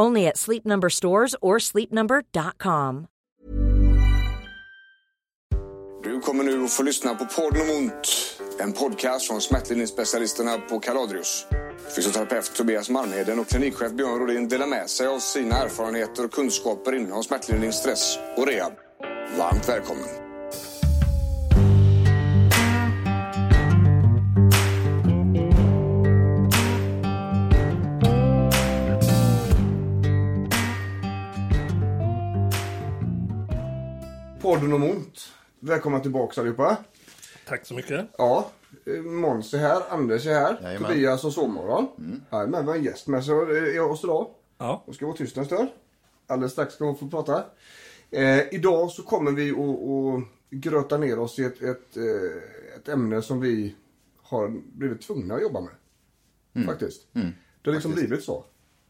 Only at Sleep Number stores or sleepnumber.com. Du kommer nu att få lyssna på Podden om ont. En podcast från smärtlindringsspecialisterna på Kaladrius. Fysioterapeut Tobias Malmheden och klinikchef Björn Rodin delar med sig av sina erfarenheter och kunskaper inom smärtlindring, stress och rehab. Varmt välkommen! Podden om ont. Välkomna tillbaka allihopa. Tack så mycket. Ja, eh, Måns är här, Anders är här, Jajamän. Tobias och Sovmorgon. Mm. men vi har en gäst med oss idag. Ja. Och ska vara tyst en stund. Alldeles strax ska hon få prata. Eh, idag så kommer vi att gröta ner oss i ett, ett, eh, ett ämne som vi har blivit tvungna att jobba med. Faktiskt. Det har liksom Faktiskt. blivit så.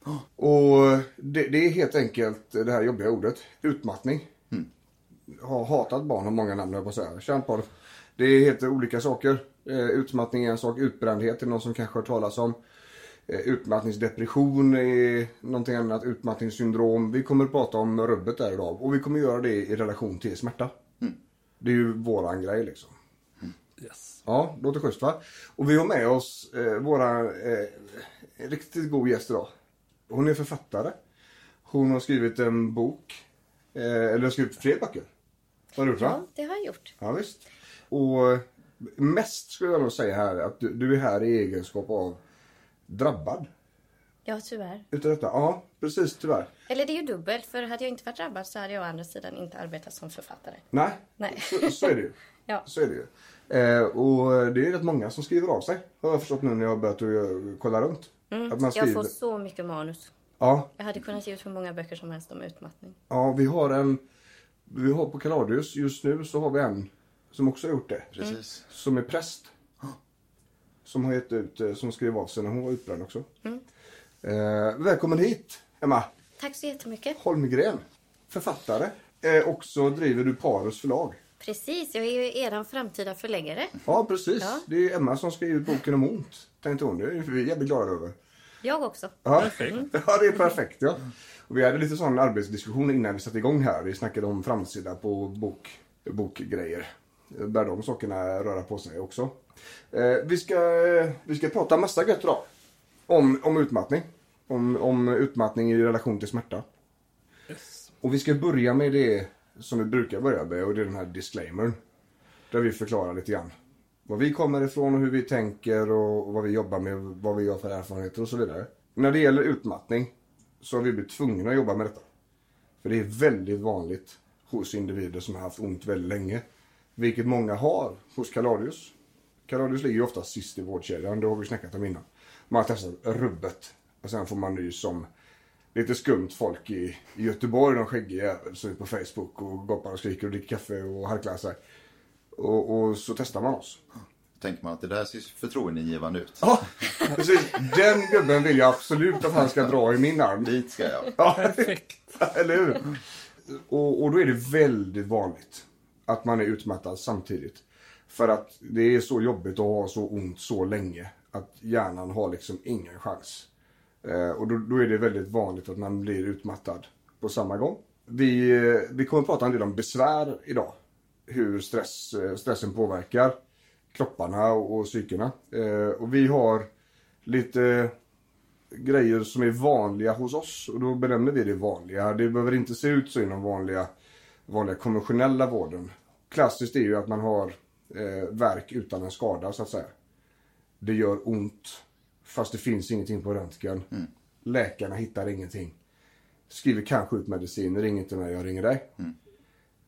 Och det, det är helt enkelt det här jobbiga ordet, utmattning. Har hatat barn har många namn jag på att säga. Känt på det. Det heter olika saker. Eh, utmattning är en sak, utbrändhet är någon som kanske har talas om. Eh, utmattningsdepression är någonting annat, utmattningssyndrom. Vi kommer att prata om rubbet där idag och vi kommer göra det i relation till smärta. Det är ju våran grej liksom. Yes. Ja, låter schysst va? Och vi har med oss eh, våra eh, riktigt god gäst idag. Hon är författare. Hon har skrivit en bok. Eh, eller har skrivit fler böcker. Har du gjort va? Ja, det har jag gjort. Ja, visst. Och mest skulle jag nog säga här att du, du är här i egenskap av drabbad. Ja, tyvärr. Utav detta. Ja, precis tyvärr. Eller det är ju dubbelt, för hade jag inte varit drabbad så hade jag å andra sidan inte arbetat som författare. Nej, Nej. Så, så är det ju. Ja. Så är det ju. Eh, och det är rätt många som skriver av sig. Har jag förstått nu när jag har börjat eh, kolla runt. Att man Mm. Jag skriver... får så mycket manus. Ja, Jag hade kunnat ge ut hur många böcker som helst om utmattning. Ja, vi har en... Vi har på Kaladius just nu så har vi en som också har gjort det. Precis. Som är präst. Som har gett ut, eh, som skrev av sig när hon var utbränd också. Eh, välkommen hit Emma Tack så jättemycket. Holmgren. Författare. Eh, också driver du Parus förlag. Precis, jag är ju eran framtida förläggare. Ja, precis. Ja. Det är Emma som ska ge ut boken om ont. Tänkte hon. Det är vi jävligt glada över. Jag också. Ja. Perfekt. Ja, det är perfekt. Ja. Och vi hade lite sån arbetsdiskussion innan vi satte igång här. Vi snackade om framsida på bok, bokgrejer. Där de sakerna röra på sig också. Eh, vi, ska, vi ska prata massa gött idag. Om, om utmattning. Om, om utmattning i relation till smärta. Yes. Och vi ska börja med det som vi brukar börja med och det är den här disclaimern. Där vi förklarar lite grann var vi kommer ifrån och hur vi tänker och, och vad vi jobbar med, vad vi gör för erfarenheter och så vidare. När det gäller utmattning så har vi blivit tvungna att jobba med detta. För det är väldigt vanligt hos individer som har haft ont väldigt länge. Vilket många har hos Kaladius. Kaladius ligger ju ofta sist i vårdkedjan, det har vi snackat om innan. Man har testat rubbet och sen får man nys om lite skumt folk i, i Göteborg, någon skäggig jävel som är på Facebook och gapar och skriker och dricker kaffe och harklar sig. Och, och så testar man oss. Tänker man att det där ser förtroendeingivande ut. Ja, precis. Den gubben vill jag absolut att han ska dra i min arm. Dit ska jag. Ja, Perfekt. eller hur? Och, och då är det väldigt vanligt att man är utmattad samtidigt. För att det är så jobbigt att ha så ont så länge att hjärnan har liksom ingen chans. Eh, och då, då är det väldigt vanligt att man blir utmattad på samma gång. Vi, eh, vi kommer att prata en del om besvär idag. Hur stress, eh, stressen påverkar kropparna och, och. Eh, och vi har lite grejer som är vanliga hos oss och då benämner vi det vanliga. Det behöver inte se ut så inom vanliga, vanliga konventionella vården. Klassiskt är ju att man har eh, verk utan en skada så att säga. Det gör ont fast det finns ingenting på röntgen. Läkarna hittar ingenting. Skriver kanske ut medicin, ring inte när jag ringer dig.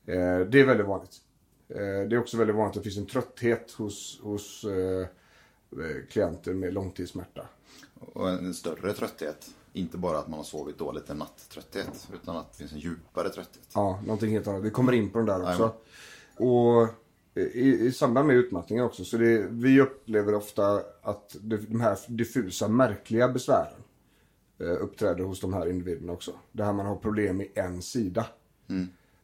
Eh, det är väldigt vanligt. Eh, det är också väldigt vanligt att det finns en trötthet hos, hos eh, eh, klienter med långtidssmärta. Och en större trötthet. Inte bara att man har sovit dåligt, en natttrötthet. Utan att det finns en djupare trötthet. Ja, någonting helt annat. Vi kommer in på den där också. Jajamän. Och i, i samband med utmattningar också, så det, vi upplever ofta att de här diffusa, märkliga besvären uppträder hos de här individerna också. Det här man har problem i en sida.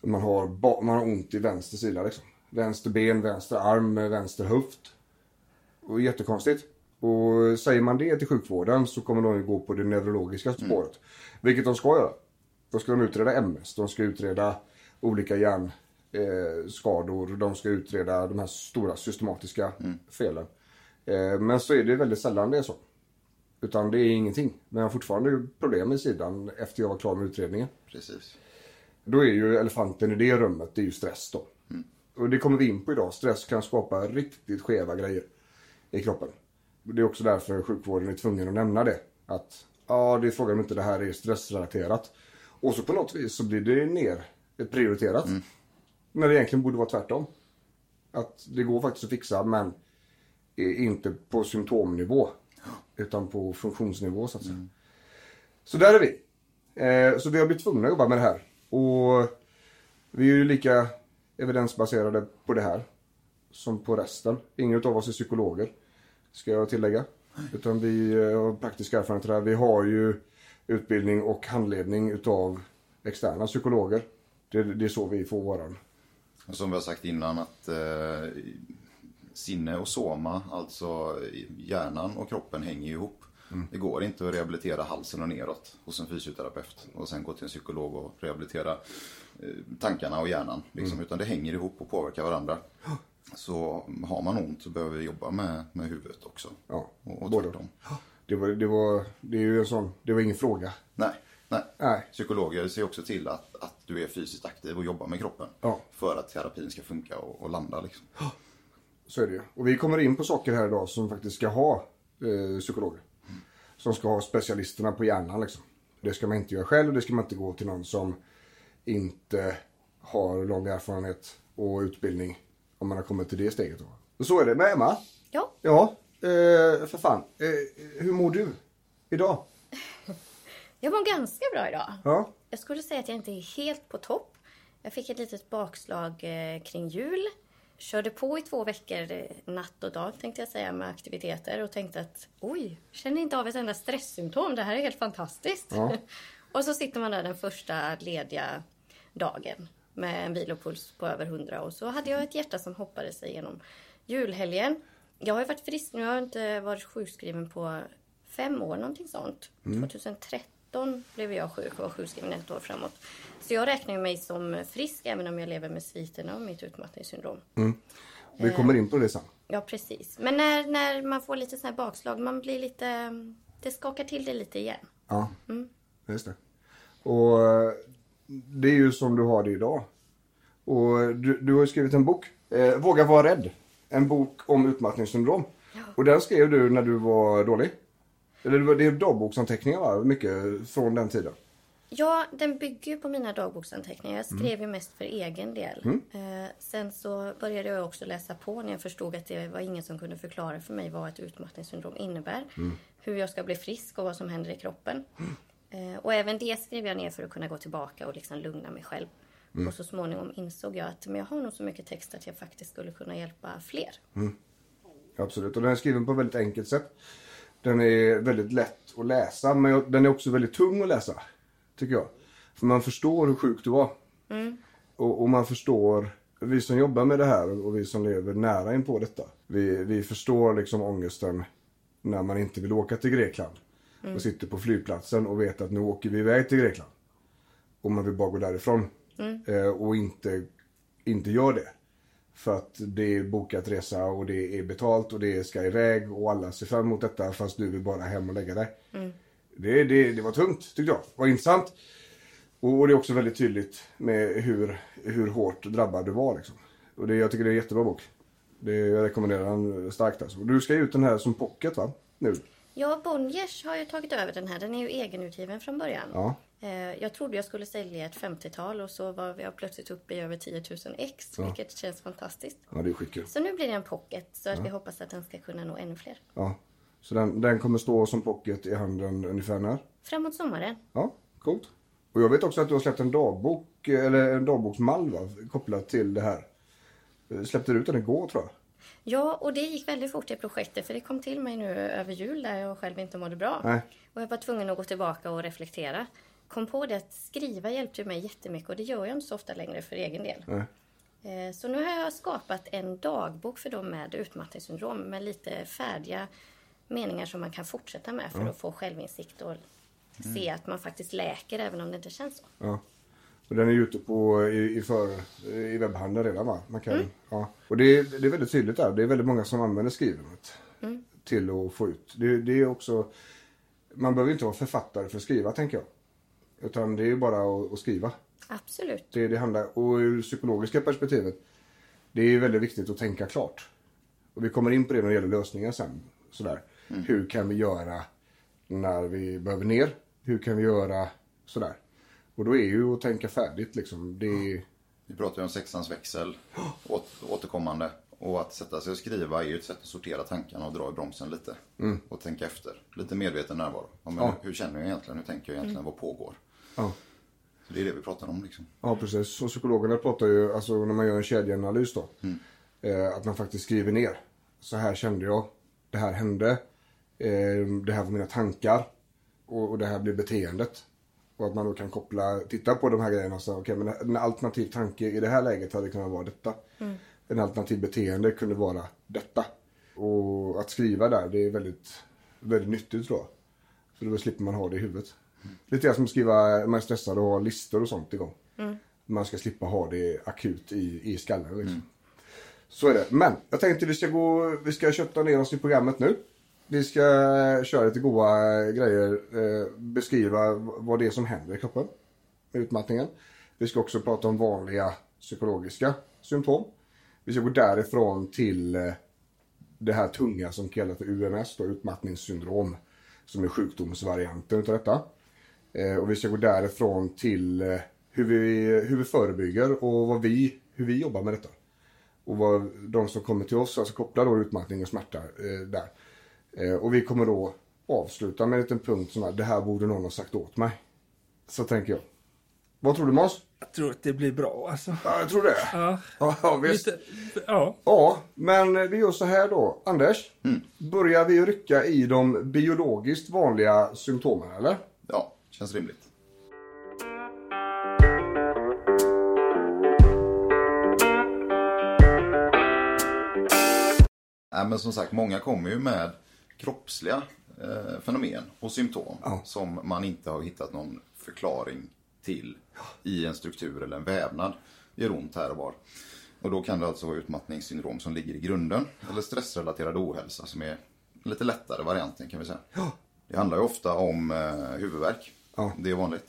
Man, har man har ont i vänster sida liksom. Vänster ben, vänster arm, vänster höft. Och jättekonstigt. Och säger man det till sjukvården så kommer de ju gå på det neurologiska spåret. Vilket de ska göra. Då ska de utreda MS, de ska utreda olika hjärnskador, eh, de ska utreda de här stora systematiska felen. Eh, men så är det väldigt sällan det är så. Utan det är ingenting. Men jag har fortfarande problem i sidan efter jag var klar med utredningen. Precis. Då är ju elefanten i det rummet, det är ju stress då. Och det kommer vi in på idag. Stress kan skapa riktigt skeva grejer i kroppen. Det är också därför sjukvården är tvungen att nämna det. Att ja, det är frågan om inte det här är stressrelaterat. Och så på något vis så blir det ner prioriterat. När det egentligen borde vara tvärtom. Att det går faktiskt att fixa men inte på symptomnivå. Utan på funktionsnivå så att säga. Så där är vi. Eh, så vi har blivit tvungna att jobba med det här. Och vi är ju lika evidensbaserade på det här som på resten. Ingen av oss är psykologer, ska jag tillägga. Utan vi eh, har praktisk erfarenhet av det här. Vi har ju utbildning och handledning utav externa psykologer. Det, det är så vi får våran. Och som vi har sagt innan att eh, sinne och soma, alltså hjärnan och kroppen hänger ihop. Det går inte att rehabilitera halsen och neråt hos en fysioterapeut och sen gå till en psykolog och rehabilitera eh, tankarna och hjärnan. Liksom, Utan det hänger ihop och påverkar varandra. Så har man ont så behöver vi jobba med, med huvudet också. Ja, och, och tvärtom. Det var, det var, det är ju en sån, det var ingen fråga. Nej, nej. Nej. Psykologer ser också till att, att du är fysiskt aktiv och jobbar med kroppen. Ja. För att terapin ska funka och, och landa. Liksom. Så är det ju. Och vi kommer in på saker här idag som faktiskt ska ha eh, psykologer. Som ska ha specialisterna på hjärnan liksom. Det ska man inte göra själv, det ska man inte gå till någon som inte har lång erfarenhet och utbildning. Om man har kommit till det steget då. Och så är det med Emma. Ja, Ja, eh, för fan. Eh, hur mår du idag? jag mår ganska bra idag. Ja, Jag skulle säga att jag inte är helt på topp. Jag fick ett litet bakslag eh, kring jul. Körde på i två veckor, eh, natt och dag tänkte jag säga, med aktiviteter och tänkte att oj, känner inte av ett enda stresssymptom. Det här är helt fantastiskt. Ja. och så sitter man där den första lediga dagen med en vilopuls på över 100 och så hade jag ett hjärta som hoppade sig genom julhelgen. Jag har ju varit frisk nu, jag har inte varit sjukskriven på fem år, någonting sånt. 2013 blev jag sjuk och var sjukskriven ett år framåt. Så jag räknar mig som frisk även om jag lever med sviterna av mitt utmattningssyndrom. vi kommer in på det sen. Ja, precis. Men när, när man får lite sån här bakslag, man blir lite... Det skakar till det lite igen. Ja, just det. Och eh, det är ju som du har det idag. Och du, du har skrivit en bok, eh, Våga vara rädd. En bok om utmattningssyndrom. Och den skrev du när du var dålig. Eller det är dagboksanteckningar va? Mycket från den tiden. Ja, den bygger ju på mina dagboksanteckningar. Jag skrev ju mest för egen del. Eh, sen så började jag också läsa på när jag förstod att det var ingen som kunde förklara för mig vad ett utmattningssyndrom innebär. Hur jag ska bli frisk och vad som händer i kroppen. Eh, och även det skrev jag ner för att kunna gå tillbaka och liksom lugna mig själv. Och så småningom insåg jag att men jag har nog så mycket text att jag faktiskt skulle kunna hjälpa fler. Absolut. Och den är skriven på ett väldigt enkelt sätt. Den är väldigt lätt att läsa, men jag- den är också väldigt tung att läsa. Tycker jag. För man förstår hur sjuk du var. Och, och man förstår, vi som jobbar med det här och vi som lever nära in på detta. Vi, vi förstår liksom ångesten när man inte vill åka till Grekland. Och sitter på flygplatsen och vet att nu åker vi iväg till Grekland. Och man vill bara gå därifrån. Eh, och inte, inte gör det. För att det är bokat resa och det är betalt och det ska iväg och alla ser fram emot detta fast du vill bara hem och lägga dig. Det, det, det var tungt tyckte jag. Det var intressant. Och, och det är också väldigt tydligt med hur, hur hårt drabbad du var. Liksom. Och det, jag tycker det är en jättebra bok. Det jag rekommenderar den starkt alltså. Du ska ge ut den här som pocket va? Nu. Ja, Bonniers har ju tagit över den här. Den är ju egenutgiven från början. Ja. Eh, Jag trodde jag skulle sälja ett 50-tal och så var jag plötsligt uppe i över 10 000 ex. Vilket känns fantastiskt. Ja, det är skitkul. Så nu blir det en pocket. Så att vi hoppas att den ska kunna nå ännu fler. Ja. Så den, den kommer stå som pocket i handen ungefär när? Framåt sommaren. Ja, coolt. Och jag vet också att du har släppt en dagbok, eller en dagboksmall va? kopplat till det här. Eh, Släppte du ut den igår tror jag? Ja, och det gick väldigt fort i projektet för det kom till mig nu över jul där jag själv inte mådde bra. Nej. Och jag var tvungen att gå tillbaka och reflektera. Kom på det att skriva hjälpte mig jättemycket och det gör jag inte så ofta längre för egen del. Eh, Så nu har jag skapat en dagbok för dem med utmattningssyndrom med lite färdiga meningar som man kan fortsätta med för att få självinsikt och se att man faktiskt läker även om det inte känns så. Ja. Och den är ute på, i, i, för, i webbhandeln redan va? Man kan, ja. Och det, är- det är väldigt tydligt där. Det är väldigt många som använder skrivandet till att få ut. Det, det är också, man behöver inte vara författare för att skriva tänker jag. Utan det är ju bara att, att skriva. Absolut. Det, det handlar, och ur psykologiska perspektivet, det är väldigt viktigt att tänka klart. Och vi kommer in på det när det gäller lösningar sen. Sådär. Hur kan vi göra när vi behöver ner? Hur kan vi göra sådär? Och då är ju att tänka färdigt liksom. Det är, Vi pratar ju om sexans växel åt, återkommande. Och att sätta sig och skriva är ju ett sätt att sortera tankarna och dra i bromsen lite. Och tänka efter. Lite medveten närvaro. Ja, men Ja. Hur känner jag egentligen? Hur tänker jag egentligen? Vad pågår? Ja. Så det är det vi pratar om liksom. Ja, precis. Och psykologerna pratar ju, alltså när man gör en kedjeanalys då. Eh, att man faktiskt skriver ner. Så här kände jag. Det här hände. Eh, det här var mina tankar. Och, och det här blir beteendet. Och att man då kan koppla, titta på de här grejerna och säga, okej men en alternativ tanke i det här läget hade kunnat vara detta. En alternativ beteende kunde vara detta. Och att skriva där, det är väldigt, väldigt nyttigt tror jag. För då slipper man ha det i huvudet. Lite grann som att skriva, man är stressad och har listor och sånt igång. Man ska slippa ha det akut i, i skallen liksom. Så är det. Men jag tänkte vi ska gå, vi ska kötta ner oss i programmet nu. Vi ska köra lite goa grejer, eh, beskriva vad det är som händer i kroppen utmattningen. Vi ska också prata om vanliga psykologiska symptom. Vi ska gå därifrån till eh, det här tunga som kallas för UMS, då, utmattningssyndrom. Som är sjukdomsvarianten utav detta. Eh, och vi ska gå därifrån till eh, hur, vi, hur vi förebygger och vad vi, hur vi jobbar med detta. Och vad de som kommer till oss, alltså kopplar då utmattning och smärta eh, där. Eh, och vi kommer då avsluta med en liten punkt som är, det här borde någon ha sagt åt mig. Så tänker jag. Vad tror du Måns? Jag tror att det blir bra alltså. Ja, jag tror det. Ja, Ja, ja, visst. lite, ja. Ja, men vi gör så här då. Anders, börjar vi rycka i de biologiskt vanliga symptomen eller? Ja, känns rimligt. Nej, men som sagt, många kommer ju med kroppsliga eh, fenomen och symptom Ja. som man inte har hittat någon förklaring till i en struktur eller en vävnad. Det gör ont här och var. Och då kan det alltså vara utmattningssyndrom som ligger i grunden eller stressrelaterad ohälsa som är lite lättare varianten kan vi säga. Det handlar ju ofta om eh, huvudvärk. Ja. Det är vanligt.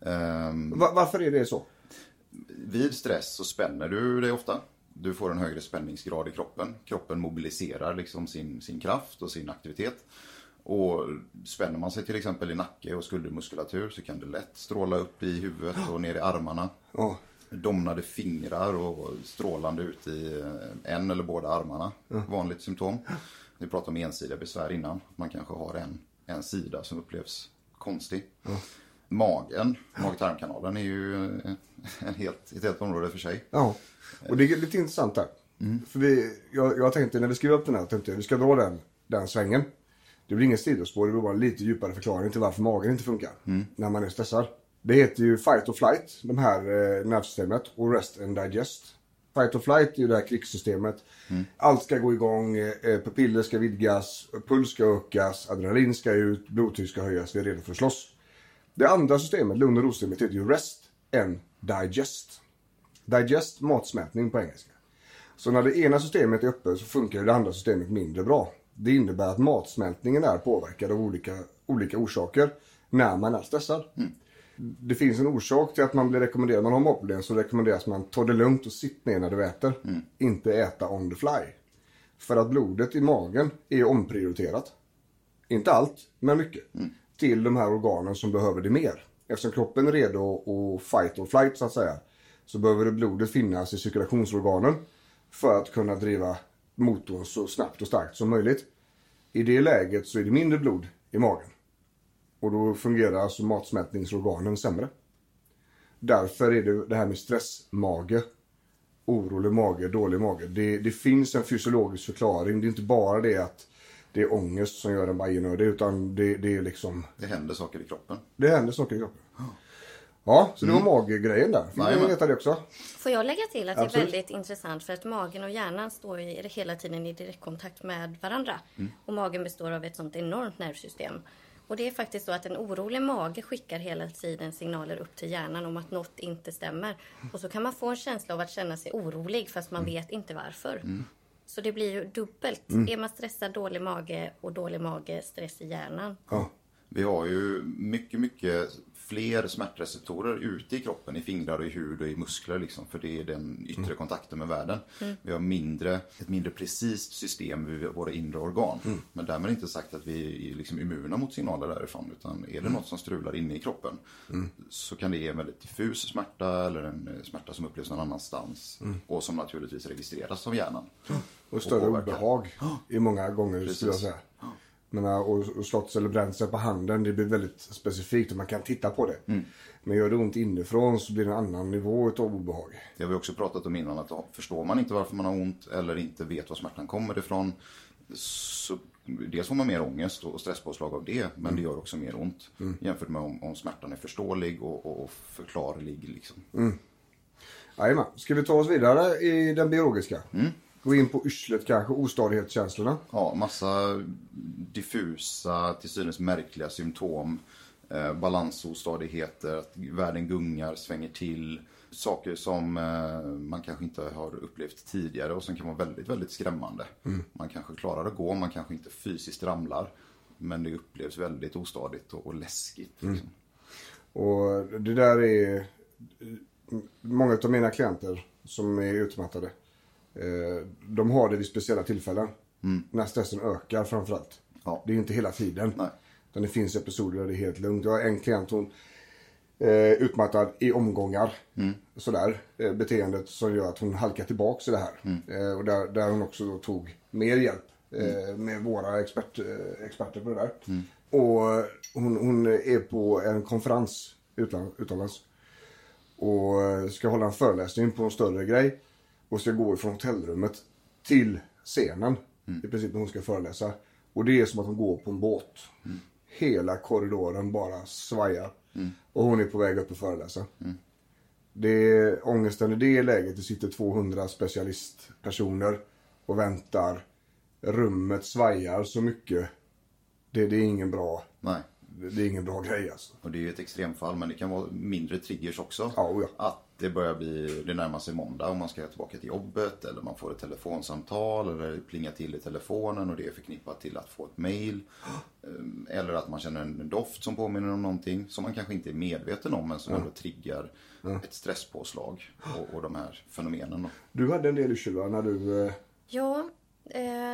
Ehm, Va- varför är det så? vid stress så spänner du dig ofta. Du får en högre spänningsgrad i kroppen. Kroppen mobiliserar liksom sin, sin kraft och sin aktivitet. Och spänner man sig till exempel i nacke och skuldermuskulatur så kan det lätt stråla upp i huvudet och ner i armarna. Ja. Domnade fingrar och strålande ut i eh, en eller båda armarna. Vanligt symptom. Vi pratade om ensidiga besvär innan. Man kanske har en, en sida som upplevs konstig. Magen, mag-tarmkanalen är ju eh, en helt, ett helt område för sig. Ja, och det är lite intressant här. För vi, jag, jag tänkte när vi skrev upp den här, tänkte jag, vi ska dra den, den svängen. Det blir inget sidospår, det blir bara lite djupare förklaring till varför magen inte funkar när man är stressad. Det heter ju fight or flight, de här eh, nervsystemet, och rest and digest. Fight or flight är ju det här krigssystemet. Allt ska gå igång, eh, pupiller ska vidgas, puls ska ökas, adrenalin ska ut, blodtryck ska höjas, vi är redo för att slåss. Det andra systemet, lugn och ro-systemet, heter ju rest and digest. Digest, matsmältning på engelska. Så när det ena systemet är uppe så funkar det andra systemet mindre bra. Det innebär att matsmältningen är påverkad av olika, olika orsaker när man är stressad. Det finns en orsak till att man blir rekommenderad, man har matproblem så rekommenderas man ta det lugnt och sitt ner när du äter. Inte äta on the fly. För att blodet i magen är omprioriterat. Inte allt, men mycket. Till de här organen som behöver det mer. Eftersom kroppen är redo att fight or flight så att säga. Så behöver det blodet finnas i cirkulationsorganen. För att kunna driva motorn så snabbt och starkt som möjligt. I det läget så är det mindre blod i magen. Och då fungerar alltså matsmältningsorganen sämre. Därför är det det här med stressmage, orolig mage, dålig mage. Det, det finns en fysiologisk förklaring. Det är inte bara det att det är ångest som gör en bajernödig utan det, det är liksom, Det händer saker i kroppen. det händer saker i kroppen. Ja, så det var maggrejen där. Ni Jajamän. veta det också? Får jag lägga till att det är Absolut. väldigt intressant för att magen och hjärnan står ju hela tiden i direktkontakt med varandra. Och magen består av ett sånt enormt nervsystem. Och det är faktiskt så att en orolig mage skickar hela tiden signaler upp till hjärnan om att något inte stämmer. Och så kan man få en känsla av att känna sig orolig fast man vet inte varför. Så det blir ju dubbelt. Är man stressad, dålig mage och dålig mage, stress i hjärnan. Ja. Vi har ju mycket, mycket fler smärtreceptorer ute i kroppen, i fingrar och i hud och i muskler liksom, för det är den yttre kontakten med världen. Vi har mindre, ett mindre precist system vid våra inre organ. Men därmed inte sagt att vi är liksom immuna mot signaler därifrån, utan är det något som strular inne i kroppen så kan det ge en väldigt diffus smärta eller en eh, smärta som upplevs någon annanstans och som naturligtvis registreras av hjärnan. Och större påverkar. obehag i många gånger Precis. skulle jag säga. Men, äh, och, sig eller bränt sig på handen, det blir väldigt specifikt och man kan titta på det. Mm. Men gör det ont inifrån så blir det en annan nivå av obehag. Det har vi också pratat om innan, att förstår man inte varför man har ont eller inte vet var smärtan kommer ifrån så dels får man mer ångest och stresspåslag av det, men det gör också mer ont jämfört med om, om smärtan är förståelig och, och, och förklarlig. Liksom. Jajamän. Ska vi ta oss vidare i den biologiska? Mm. Gå in på yrslet kanske, ostadighetskänslorna. Ja, massa diffusa, till synes märkliga symptom. Eh, balansostadigheter, att världen gungar, svänger till. Saker som eh, man kanske inte har upplevt tidigare och som kan vara väldigt, väldigt skrämmande. Man kanske klarar att gå, man kanske inte fysiskt ramlar. Men det upplevs väldigt ostadigt och, och läskigt. Liksom. Och det där är många av mina klienter som är utmattade. Eh, de har det vid speciella tillfällen. När stressen ökar framförallt. Ja. Det är inte hela tiden. Nej. Utan det finns episoder där det är helt lugnt. Jag har en klient hon eh, utmattad i omgångar. Sådär. Eh, beteendet som gör att hon halkar tillbaks i det här. Eh, och där, där hon också tog mer hjälp. Eh, med våra expert, eh, experter på det där. Och eh, hon, hon är på en konferens utland, utomlands. Och eh, ska hålla en föreläsning på en större grej. Och ska gå ifrån hotellrummet till scenen. I princip när hon ska föreläsa. Och det är som att hon går på en båt. Hela korridoren bara svajar. Och hon är på väg upp och föreläsa. Det är ångesten i det läget. Det sitter 200 specialistpersoner och väntar. Rummet svajar så mycket. Det, det är ingen bra Nej. Det är ingen bra grej alltså. Och det är ju ett extremfall, men det kan vara mindre triggers också. Ja, oh ja. Att det börjar bli, det närmar sig måndag och man ska tillbaka till jobbet eller man får ett telefonsamtal eller det plingar till i telefonen och det är förknippat till att få ett mail. Ehm, Eller att man känner en doft som påminner om någonting som man kanske inte är medveten om men som ändå triggar ett stresspåslag och, och de här fenomenen. Då. Du hade en del yrsel när du... eh, Ja,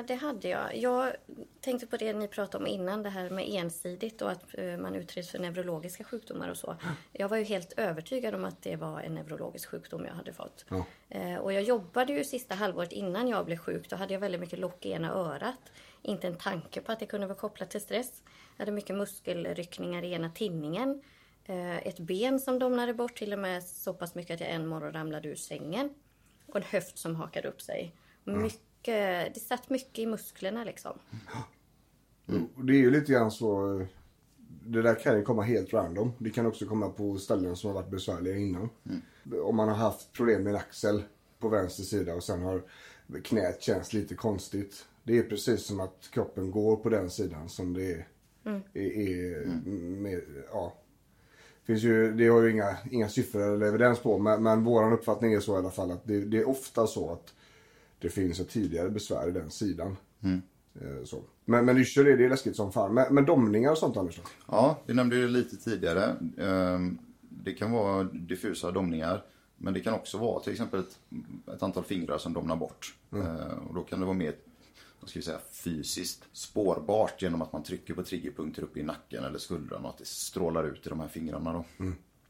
det hade jag. Jag tänkte på det ni pratade om innan, det här med ensidigt och att eh, man utreds för neurologiska sjukdomar och så. Jag var ju helt övertygad om att det var en neurologisk sjukdom jag hade fått. Ja. Eh, Och jag jobbade ju sista halvåret innan jag blev sjuk. Då hade jag väldigt mycket lock i ena örat. Inte en tanke på att det kunde vara kopplat till stress. Jag hade mycket muskelryckningar i ena tinningen. Eh, Ett ben som domnade bort, till och med så pass mycket att jag en morgon ramlade ur sängen. Och en höft som hakade upp sig. Mycket, det satt mycket i musklerna liksom. Och Det är ju lite grann så... Det där kan ju komma helt random. Det kan också komma på ställen som har varit besvärliga innan. Om man har haft problem med en axel på vänster sida och sen har knät känns lite konstigt. Det är precis som att kroppen går på den sidan som det är. är, är med, ja. Finns ju, det har ju inga, inga siffror eller evidens på men, men våran uppfattning är så i alla fall att det, det är ofta så att det finns ett tidigare besvär i den sidan. Eh, Så. Men, men yrsel är det läskigt som fan. Men, men domningar och sånt Anders? Ja, vi nämnde det lite tidigare. Ehm, Det kan vara diffusa domningar. Men det kan också vara till exempel ett, ett antal fingrar som domnar bort. Ehm, Och då kan det vara mer vad ska vi säga, fysiskt spårbart genom att man trycker på triggerpunkter uppe i nacken eller skuldran och att det strålar ut i de här fingrarna då.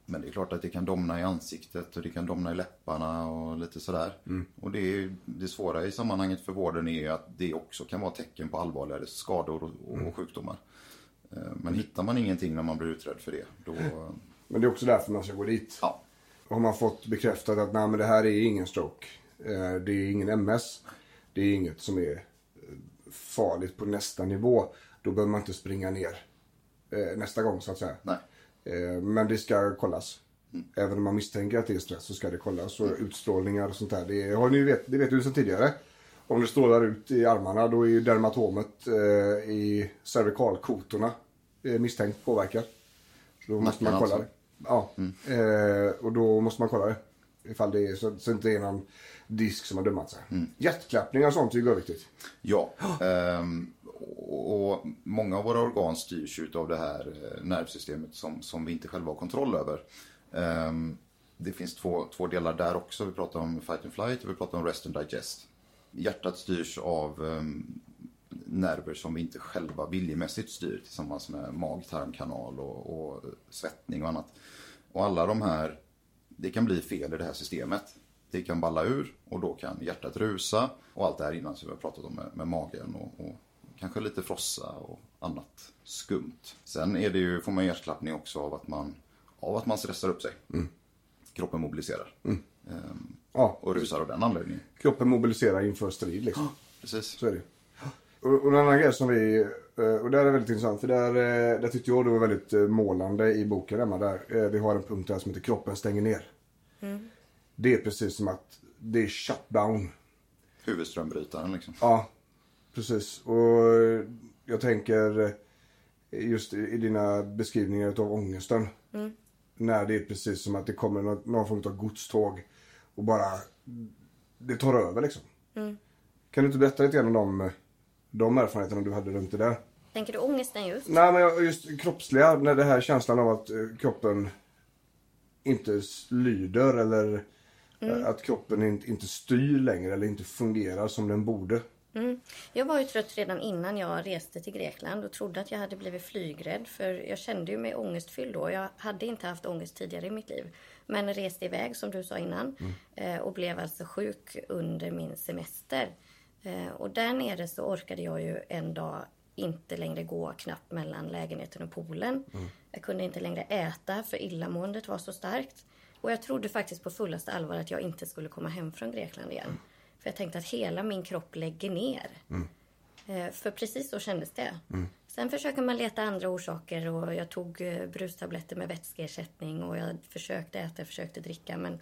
Men det är klart att det kan domna i ansiktet och det kan domna i läpparna och lite sådär. Och det, är, det svåra i sammanhanget för vården är att det också kan vara tecken på allvarligare skador och, och sjukdomar. Eh, Men hittar man ingenting när man blir utredd för det, då... Men det är också därför man ska gå dit. Ja, Har man fått bekräftat att nej, men det här är ingen stroke. Eh, Det är ingen MS. Det är inget som är eh, farligt på nästa nivå. Då behöver man inte springa ner nästa gång så att säga. nej. Eh, Men det ska kollas. Mm. Även om man misstänker att det är stress så ska det kollas. Och utstrålningar och sånt där. Det, har ni vet, det vet du sedan tidigare. Om det strålar ut i armarna då är dermatomet eh, i cervikalkotorna eh, misstänkt påverkad. Så då måste man kolla alltså? det. Ja, eh, och då måste man kolla det. Ifall det är så, så inte är någon disk som har dömat sig. Hjärtklappningar och sånt är ju viktigt. Ja, ehm, och många av våra organ styrs ju av det här eh, nervsystemet som, som vi inte själva har kontroll över. Ehm, det finns två, två delar där också. Vi pratar om fight and flight och vi pratar om rest and digest. Hjärtat styrs av ehm, nerver som vi inte själva viljemässigt styr tillsammans med mag-tarmkanal och, och svettning och annat. Och alla de här, det kan bli fel i det här systemet. Det kan balla ur och då kan hjärtat rusa och allt det här innan som vi har pratat om med, med magen och, och kanske lite frossa och annat skumt. Sen är det ju, får man hjärtklappning också av att man, av att man stressar upp sig. Kroppen mobiliserar. Ehm, Ja, och rusar av den anledningen. kroppen mobiliserar inför strid liksom. Precis. Så är det. Och, och en annan grej som vi, eh, och det här är väldigt intressant för där, eh, där tyckte jag det var väldigt eh, målande i boken Emma. Där, vi har en punkt där som heter kroppen stänger ner. Det är precis som att det är shutdown. Huvudströmbrytaren liksom. Ja, precis. Och eh, jag tänker eh, just i dina beskrivningar av ångesten. När det är precis som att det kommer någon, någon form av godståg och bara det tar över liksom. Kan du inte berätta lite grann om de, de erfarenheterna du hade runt det där? Tänker du ångesten just? Nej men just kroppsliga, när det här känslan av att eh, kroppen inte lyder eller eh, att kroppen inte, inte styr längre eller inte fungerar som den borde. Jag var ju trött redan innan jag reste till Grekland och trodde att jag hade blivit flygrädd. För jag kände ju mig ångestfylld då. Jag hade inte haft ångest tidigare i mitt liv. Men reste iväg som du sa innan. eh, Och blev alltså sjuk under min semester. Eh, Och där nere så orkade jag ju en dag inte längre gå knappt mellan lägenheten och poolen. Jag kunde inte längre äta för illamåendet var så starkt. Och jag trodde faktiskt på fullaste allvar att jag inte skulle komma hem från Grekland igen. För jag tänkte att hela min kropp lägger ner. Eh, För precis så kändes det. Sen försöker man leta andra orsaker och jag tog eh, brustabletter med vätskeersättning och jag försökte äta, försökte dricka men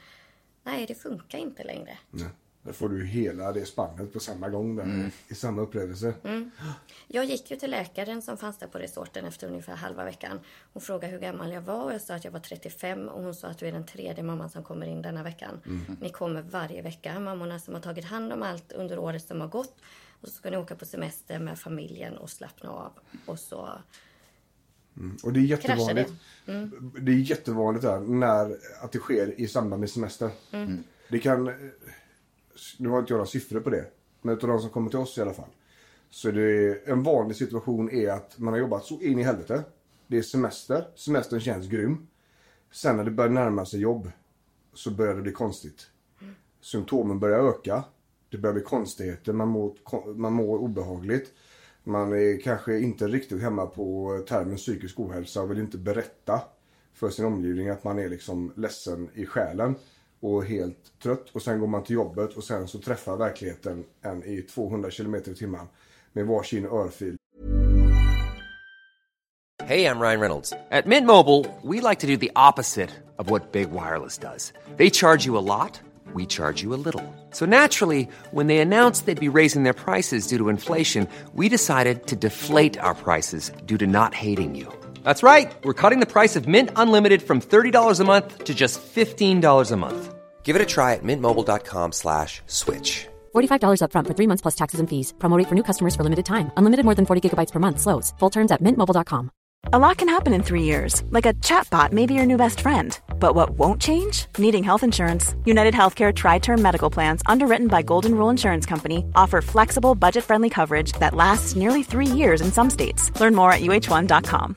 nej, det funkar inte längre. Nej. Där får du hela det spannet på samma gång där, i samma upplevelse. Jag gick ju till läkaren som fanns där på resorten efter ungefär halva veckan. Hon frågade hur gammal jag var och jag sa att jag var 35 och hon sa att du är den tredje mamman som kommer in denna veckan. Ni kommer varje vecka, mammorna som har tagit hand om allt under året som har gått. Och så ska ni åka på semester med familjen och slappna av. Och så Och det är jättevanligt. Det är jättevanligt där när, att det sker i samband med semester. Det kan, nu har inte jag några siffror på det, men utav de som kommer till oss i alla fall. Så det, en vanlig situation är att man har jobbat så in i helvete. Det är semester, semestern känns grym. Sen när det börjar närma sig jobb så börjar det bli konstigt. Symptomen börjar öka. Det börjar bli konstigheter, man mår, man mår obehagligt. Man är kanske inte riktigt hemma på termen psykisk ohälsa och vill inte berätta för sin omgivning att man är liksom ledsen i själen och helt trött. Och sen går man till jobbet och sen så träffar verkligheten en i 200 km i timmen med varsin örfil. Hey, I'm Ryan Reynolds. At Mint Mobile, we like to do the opposite of what Big Wireless does. They charge you a lot, we charge you a little. So naturally, when they announced they'd be raising their prices due to inflation, we decided to deflate our prices due to not hating you. That's right. We're cutting the price of Mint Unlimited from $30 a month to just $15 a month. Give it a try at mintmobile.com slash switch. $45 upfront for three months plus taxes and fees. Promo rate for new customers for limited time. Unlimited more than 40 gigabytes per month. Slows. Full terms at mintmobile.com. A lot can happen in three years, like a chatbot may be your new best friend. But what won't change? Needing health insurance. United Healthcare Tri Term Medical Plans, underwritten by Golden Rule Insurance Company, offer flexible, budget friendly coverage that lasts nearly three years in some states. Learn more at uh1.com.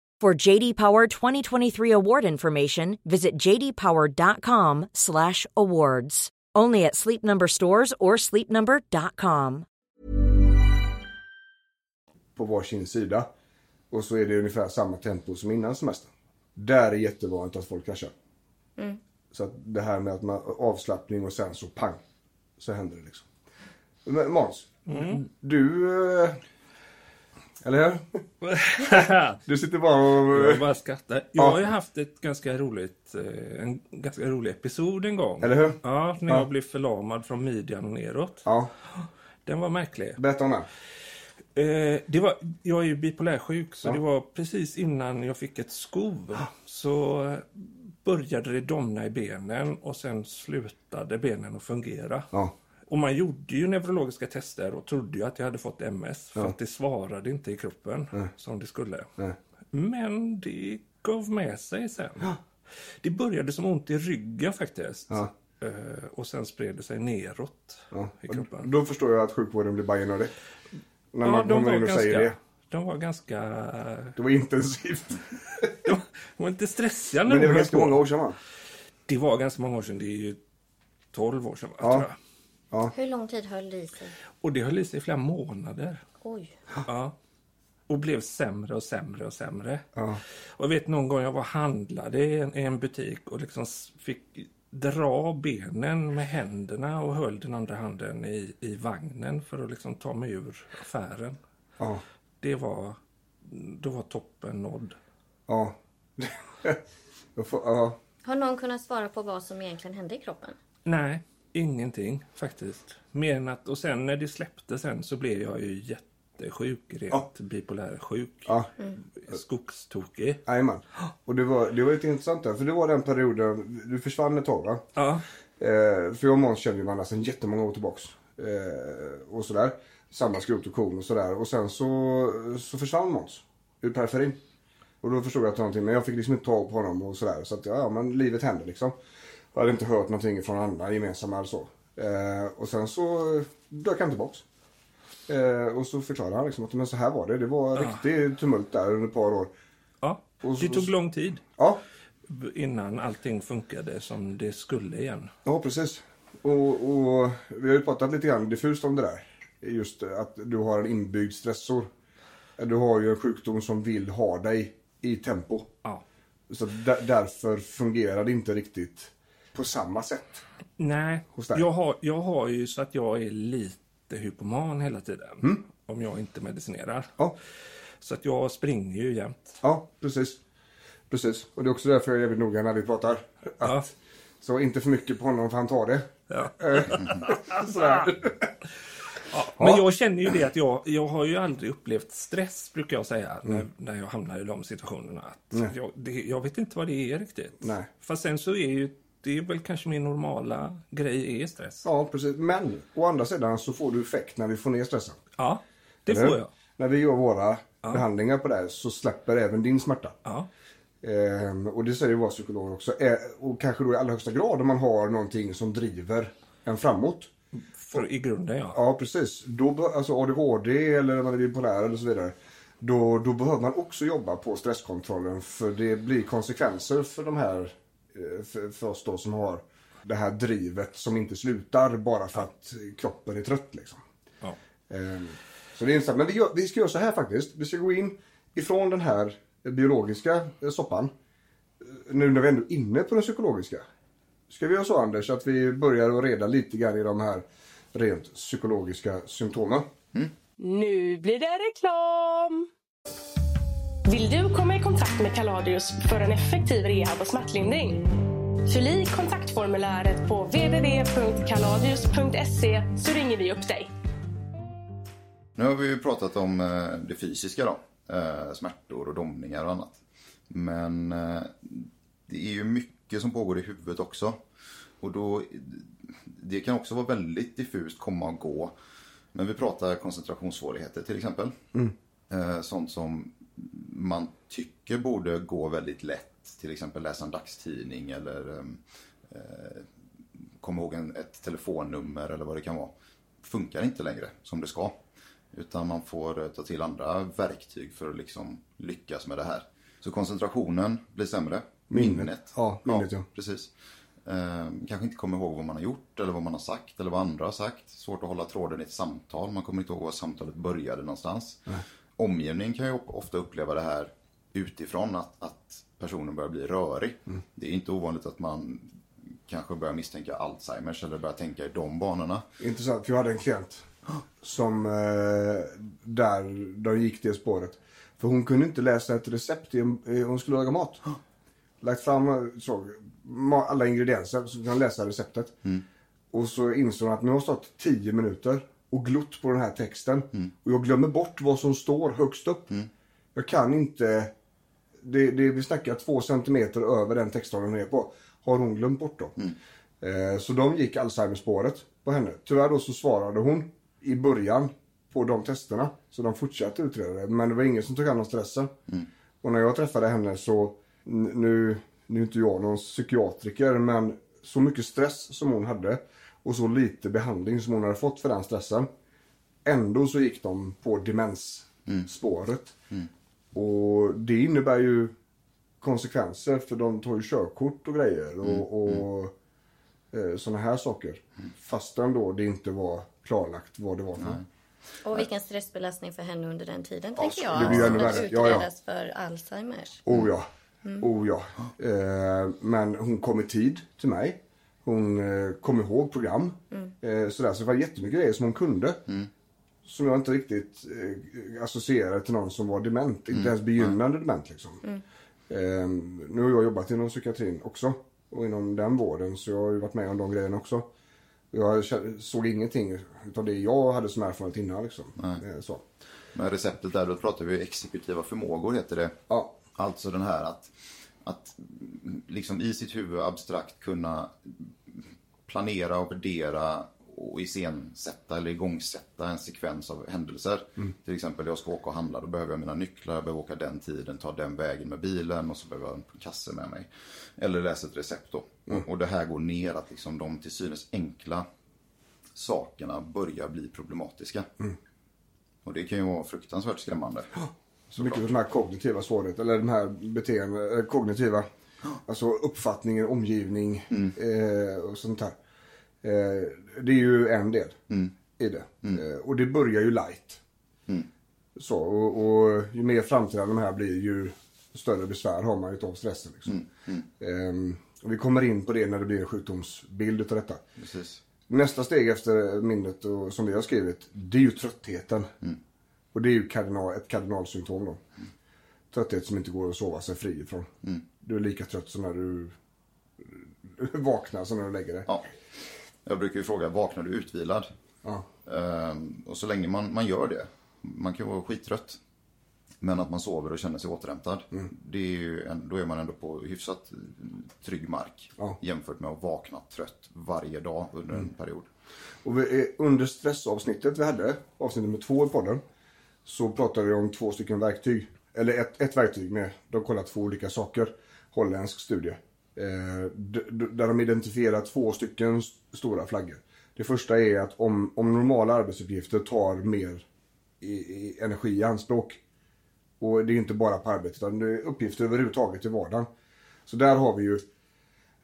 For JD Power 2023 award information, visit jdpower.com/awards. Only at Sleep Number stores or sleepnumber.com. på varsin sida. Och så är det ungefär samma tempo som innan semestern. Där är jättevanligt att folk kraschar. Så att det här med att man avslappning och sen så pang. Så händer det liksom. Men Måns. Du... Eller hur? Du sitter bara Jag och... bara skrattar. Jag Ja. har ju haft ett ganska roligt, eh, en ganska rolig episod en gång. Eller hur? Ja, när Ja. jag blev förlamad från midjan och neråt. Ja, Den var märklig. berätta om den. Eh, det var, jag är ju bipolärsjuk, så Ja. det var precis innan jag fick ett skov. Så började det domna i benen och sen slutade benen att fungera. Ja. Och man gjorde ju neurologiska tester och trodde ju att jag hade fått MS för att det svarade inte i kroppen som det skulle. Nej. Men det gav med sig sen. Det började som ont i ryggen faktiskt. Ja. Eh, och sen spred det sig neråt Ja. i kroppen. Då förstår jag att sjukvården blir bajen av det. När Ja, man de kommer var, in och säger det. de var ganska... Det var intensivt. De var inte stressiga när Men det de var ganska många år sedan va? Det var ganska många år sedan. Det är ju 12 år sedan, va, Ja. tror jag. Hur lång tid höll det i sig? Och det höll i sig i flera månader. Oj. Ja. Och blev sämre och sämre och sämre. Ja. Och jag vet någon gång jag var handlade i en, i en butik och liksom fick dra benen med händerna och höll den andra handen i, i vagnen för att liksom ta mig ur affären. Ja. Det var, då var toppen nådd. Ja. Får, ja. Har någon kunnat svara på vad som egentligen hände i kroppen? Nej, ingenting faktiskt. Mer än att, och sen när det släppte sen så blev jag ju jättesjuk, rent Ja. bipolär sjuk. Ja. Skogstokig. Jajamän. Och det var, det var lite intressant där, för det var den perioden, du försvann ett tag va? Ja, Eh, för jag och Måns känner ju varandra sedan jättemånga år tillbaks. Eh, och sådär. Samma skrot och korn och sådär. Och sen så, så försvann Måns. Ur periferin. Och då förstod jag att någonting, men jag fick liksom inte tag på honom och sådär. Så att ja, men livet hände liksom. Jag hade inte hört någonting från andra gemensamma eller så. Eh, och sen så dök han tillbaks. Eh, och så förklarade han liksom att men så här var det. Det var riktigt tumult där under ett par år. ja. Och så- det tog lång tid Ja, innan allting funkade som det skulle igen. Ja, precis. Och, och vi har ju pratat lite grann diffust om det där. Just att du har en inbyggd stressor. Du har ju en sjukdom som vill ha dig i tempo. Ja. Så där, därför fungerar det inte riktigt på samma sätt. Nej, jag har, jag har ju så att jag är lite hypoman hela tiden. Mm. Om jag inte medicinerar. Ja, Så att jag springer ju jämt. ja precis. Precis. Och det är också därför jag är jävligt noga när vi pratar. Att, Ja. Så inte för mycket på honom för han tar det. Ja. Sådär. Men jag känner ju det att jag, jag har ju aldrig upplevt stress, brukar jag säga, när, när jag hamnar i de situationerna. Att Mm. Jag, det, jag vet inte vad det är riktigt. Nej. Fast sen så är ju, det är väl kanske min normala grej är stress. Ja, precis. Men å andra sidan så får du effekt när vi får ner stressen. Ja, det får jag. När vi gör våra behandlingar på det här så släpper även din smärta. Ja. Ehm, och det säger våra psykologer också. Eh, och kanske då i allra högsta grad om man har någonting som driver en framåt. För, I grunden ja. Ja, precis. Då, alltså ADHD eller man är bipolär eller så vidare. Då, då behöver man också jobba på stresskontrollen för det blir konsekvenser för de här, för, för oss då som har det här drivet som inte slutar bara för att kroppen är trött liksom. Ja. Ehm, Så det är intressant. Men vi, gör, vi ska göra så här faktiskt. Vi ska gå in ifrån den här biologiska eh, soppan. eh, Nu när vi ändå är inne på den psykologiska. Ska vi göra så Anders att vi börjar att reda lite grann i de här rent psykologiska symptomen? Nu blir det reklam! Vill du komma i kontakt med Kaladius för en effektiv rehab och smärtlindring. Fyll i kontaktformuläret på www.kaladius.se så ringer vi upp dig. Nu har vi ju pratat om eh, det fysiska då. Eh, smärtor och domningar och annat. Men eh, det är ju mycket som pågår i huvudet också. Och då, det kan också vara väldigt diffust komma och gå. Men vi pratar koncentrationssvårigheter till exempel. Eh, sånt som man tycker borde gå väldigt lätt. Till exempel läsa en dagstidning eller eh, eh, komma ihåg en, ett telefonnummer eller vad det kan vara. Funkar inte längre som det ska. Utan man får eh, ta till andra verktyg för att liksom lyckas med det här. Så koncentrationen blir sämre. Minnet. Minnet. Ja, minnet, ja. Precis. Eh, kanske inte kommer ihåg vad man har gjort eller vad man har sagt eller vad andra har sagt. Svårt att hålla tråden i ett samtal. Man kommer inte ihåg var samtalet började någonstans. Omgivningen kan ju ofta uppleva det här utifrån att, att personen börjar bli rörig. Mm. Det är inte ovanligt att man kanske börjar misstänka Alzheimers eller börjar tänka i de banorna. Intressant, för jag hade en klient som eh, där de gick det spåret. För hon kunde inte läsa ett recept, en, hon skulle laga mat. Lagt fram eh, så, alla ingredienser så kan hon läsa receptet. Och så insåg hon att nu har stått 10 minuter och glott på den här texten. Och jag glömmer bort vad som står högst upp. Jag kan inte, det, det, vi snackar två centimeter över den textraden hon är på. Har hon glömt bort då. Eh, så de gick Alzheimer-spåret på henne. Tyvärr då så svarade hon i början på de testerna. Så de fortsatte utreda det. Men det var ingen som tog hand om stressen. Och när jag träffade henne så, nu, nu är inte jag någon psykiatriker, men så mycket stress som hon hade och så lite behandling som hon hade fått för den stressen. Ändå så gick de på demensspåret. Och det innebär ju konsekvenser för de tar ju körkort och grejer och, och eh, sådana här saker. Fastän då det inte var klarlagt vad det var för. Och vilken stressbelastning för henne under den tiden, Ja, tänker jag. det blir ju ännu Att värre. Ja, ja. för Alzheimers. Oh ja. Oh ja. Eh, men hon kom i tid till mig. Hon eh, kom ihåg program. Eh, sådär. Så det var jättemycket grejer som hon kunde. Som jag inte riktigt eh, associerade till någon som var dement. Inte ens begynnande dement liksom. Eh, nu har jag jobbat inom psykiatrin också. Och inom den vården. Så jag har ju varit med om de grejerna också. Jag såg ingenting utav det jag hade som erfarenhet innan liksom. Så. Men receptet där, då pratar vi exekutiva förmågor heter det. Ja. Alltså den här att, att liksom i sitt huvud abstrakt kunna planera och värdera och iscensätta eller igångsätta en sekvens av händelser. Till exempel jag ska åka och handla, då behöver jag mina nycklar, jag behöver åka den tiden, ta den vägen med bilen och så behöver jag en kasse med mig. Eller läsa ett recept då. Och, och det här går ner att liksom de till synes enkla sakerna börjar bli problematiska. Och det kan ju vara fruktansvärt skrämmande. Så mycket av de här kognitiva svårigheterna, eller de här beteenden, eh, kognitiva, alltså uppfattningen, omgivning eh, och sånt här. Eh, det är ju en del i det. Eh, och det börjar ju light. Så, och, och ju mer framträdande de här blir ju större besvär har man ju av stressen. Liksom. Ehm, och vi kommer in på det när det blir en sjukdomsbild utav detta. Precis. Nästa steg efter minnet och, som vi har skrivit, det är ju tröttheten. Och det är ju kardinal, ett kardinalsymptom då. Trötthet som inte går att sova sig fri ifrån. Du är lika trött som när du vaknar som när du lägger dig. Ja. Jag brukar ju fråga, vaknar du utvilad? Ja. Ehm, och så länge man, man gör det, man kan vara skittrött. Men att man sover och känner sig återhämtad. Det är ju en, då är man ändå på hyfsat eh, trygg mark. Ja. Jämfört med att vakna trött varje dag under en period. Och vi, under stressavsnittet vi hade, avsnitt nummer två i podden, så pratade vi om två stycken verktyg. Eller ett, ett verktyg med, de kollar två olika saker. Holländsk studie. Eh, där de identifierar två stycken stora flaggor. Det första är att om, om normala arbetsuppgifter tar mer i, i energi i anspråk. Och det är inte bara på arbetet, utan det är uppgifter överhuvudtaget i vardagen. Så där har vi ju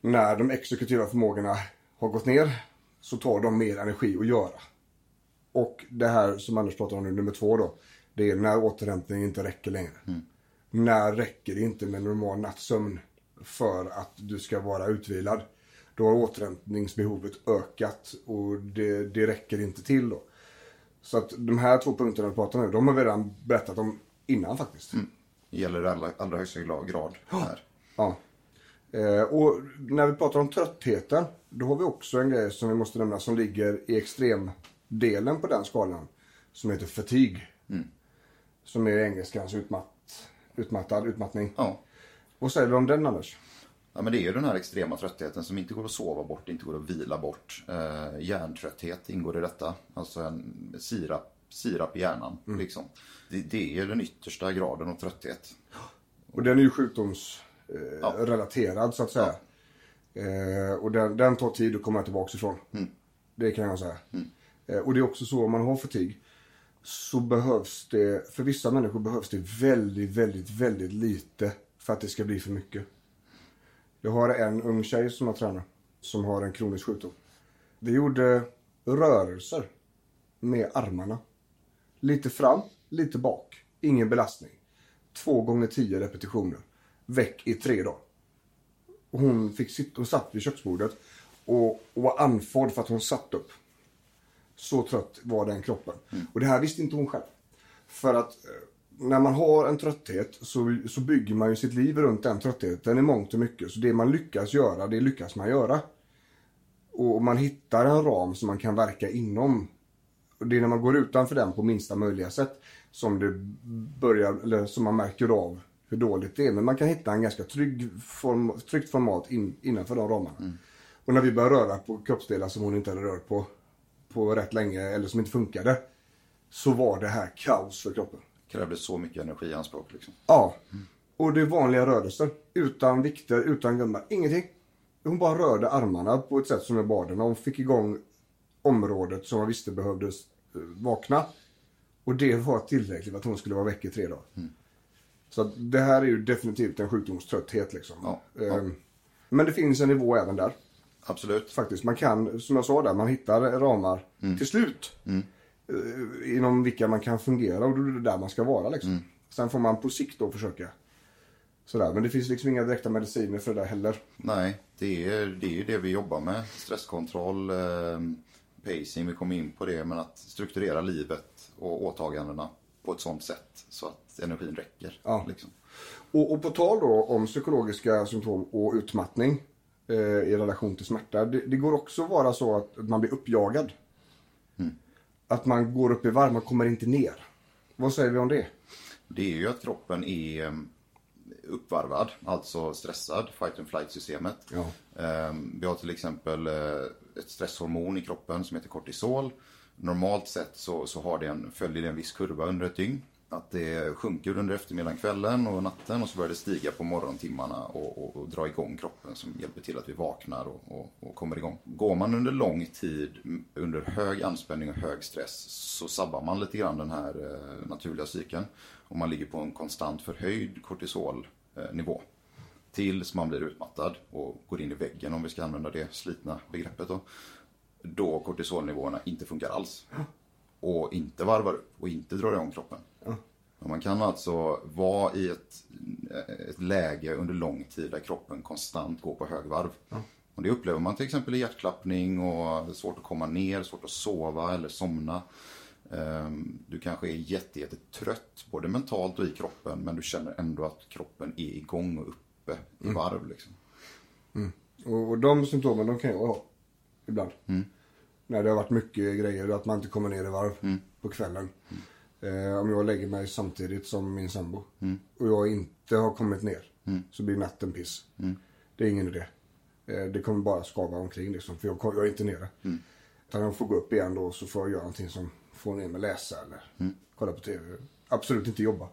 när de exekutiva förmågorna har gått ner så tar de mer energi att göra. Och det här som Anders pratar om nu, nummer två då. Det är när återhämtningen inte räcker längre. När räcker det inte med normal nattsömn för att du ska vara utvilad? Då har återhämtningsbehovet ökat och det, det räcker inte till då. Så att de här två punkterna vi pratar om nu, de har vi redan berättat om innan faktiskt. Det gäller i allra, allra högsta grad här. Ja. Eh, och när vi pratar om tröttheten, då har vi också en grej som vi måste nämna som ligger i extremdelen på den skalan. Som heter fatigue. Som är engelskans utmatt, utmattad, utmattning. Ja. Vad säger du om den Anders? Ja, men det är ju den här extrema tröttheten som inte går att sova bort, inte går att vila bort. Eh, hjärntrötthet ingår i detta. Alltså en sirap, sirap i hjärnan. Liksom. Det, det är den yttersta graden av trötthet. Och den är ju sjukdomsrelaterad Ja. eh, relaterad, så att säga. Eh, och den, den tar tid att komma tillbaka ifrån. Det kan jag säga. Eh, och det är också så om man har fatig så behövs det, för vissa människor behövs det väldigt, väldigt, väldigt lite för att det ska bli för mycket. Jag har en ung tjej som jag tränar som har en kronisk sjukdom. Vi gjorde rörelser med armarna. Lite fram, lite bak. Ingen belastning. Två gånger tio repetitioner. Väck i tre dagar. Hon, fick sitta, hon satt vid köksbordet och, och var andfådd för att hon satt upp. Så trött var den kroppen. Och det här visste inte hon själv. För att eh, när man har en trötthet så, så bygger man ju sitt liv runt den tröttheten i mångt och mycket. Så det man lyckas göra, det lyckas man göra. Och man hittar en ram som man kan verka inom. Och det är när man går utanför den på minsta möjliga sätt som det börjar, eller som man märker av hur dåligt det är. Men man kan hitta en ganska trygg form, tryggt format in, innanför de ramarna. Och när vi började röra på kroppsdelar som hon inte hade rört på, på rätt länge eller som inte funkade. Så var det här kaos för kroppen. Krävde så mycket energi i anspråk. Liksom. Ja. Och det är vanliga rörelser. Utan vikter, utan gumma, ingenting. Hon bara rörde armarna på ett sätt som jag bad henne. Hon fick igång området som jag visste behövdes eh, vakna. Och det var tillräckligt för att hon skulle vara väck i tre dagar. Så att det här är ju definitivt en sjukdomströtthet liksom. Ja, ja. Ehm, Men det finns en nivå även där. Absolut. Faktiskt. Man kan, som jag sa där, man hittar ramar till slut. eh, Inom vilka man kan fungera och då är det där man ska vara liksom. Sen får man på sikt då försöka. Sådär. Men det finns liksom inga direkta mediciner för det där heller. Nej, det är, det är det vi jobbar med. Stresskontroll, eh, pacing, vi kommer in på det. Men att strukturera livet och åtagandena på ett sånt sätt så att energin räcker. Ja. Liksom. Och, och på tal då om psykologiska symptom och utmattning eh, i relation till smärta. Det, det går också att vara så att man blir uppjagad. Att man går upp i varv, man kommer inte ner. Vad säger vi om det? Det är ju att kroppen är eh, uppvarvad, alltså stressad, fight and flight systemet. Ja. Eh, Vi har till exempel eh, ett stresshormon i kroppen som heter kortisol. Normalt sett så, så har det en, följer det en viss kurva under ett dygn. Att det sjunker under eftermiddagen, kvällen och natten och så börjar det stiga på morgontimmarna och, och, och dra igång kroppen som hjälper till att vi vaknar och, och, och kommer igång. Går man under lång tid under hög anspänning och hög stress så sabbar man lite grann den här eh, naturliga cykeln. Och man ligger på en konstant förhöjd kortisolnivå. Eh, tills man blir utmattad och går in i väggen om vi ska använda det slitna begreppet då. Då kortisolnivåerna inte funkar alls. Och inte varvar upp och inte drar igång kroppen. Man kan alltså vara i ett, ett läge under lång tid där kroppen konstant går på högvarv. Och det upplever man till exempel i hjärtklappning och svårt att komma ner, svårt att sova eller somna. Ehm, Du kanske är jätte, jättetrött, både mentalt och i kroppen, men du känner ändå att kroppen är igång och uppe i varv. Liksom. Och, och de symptomen de kan jag ha ibland. När det har varit mycket grejer, att man inte kommer ner i varv på kvällen. Eh, om jag lägger mig samtidigt som min sambo och jag inte har kommit ner så blir natten piss. Det är ingen idé. Eh, det kommer bara skava omkring liksom, för jag, jag är inte nere. Utan jag får gå upp igen då så får jag göra någonting som får ner mig läsa eller kolla på TV. Absolut inte jobba.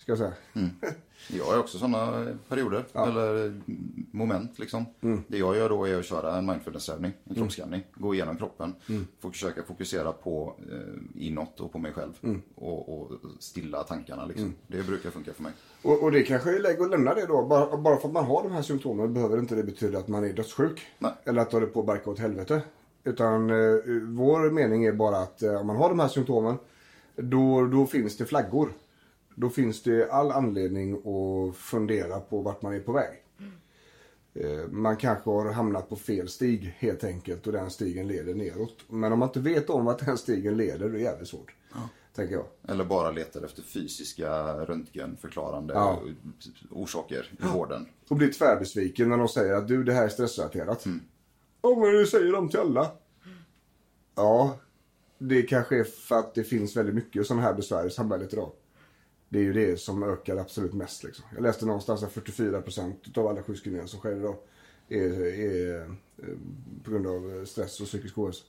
Ska jag säga. Jag har också sådana perioder, eller moment liksom. Det jag gör då är att köra en mindfulness-övning, en kroppsskanning. Gå igenom kroppen, få försöka fokusera på eh, inåt och på mig själv. Och, och stilla tankarna liksom. Det brukar funka för mig. Och, och det kanske är läge att lämna det då. Bara, bara för att man har de här symptomen behöver inte det betyda att man är dödssjuk. Nej. Eller att det på att barka åt helvete. Utan eh, vår mening är bara att eh, om man har de här symptomen då, då finns det flaggor. Då finns det all anledning att fundera på vart man är på väg. Eh, Man kanske har hamnat på fel stig helt enkelt och den stigen leder neråt. Men om man inte vet om vart den stigen leder, då är det jävligt svårt. Tänker jag. Eller bara letar efter fysiska röntgenförklarande Ja. orsaker i vården. Och blir tvärbesviken när de säger att du, det här är stressrelaterat. Ja, men det säger de till alla. Ja, det kanske är för att det finns väldigt mycket sådana här besvär i samhället idag. Det är ju det som ökar absolut mest. Liksom. Jag läste någonstans att 44% av alla sjukskrivningar som sker idag är, är eh, på grund av stress och psykisk ohälsa.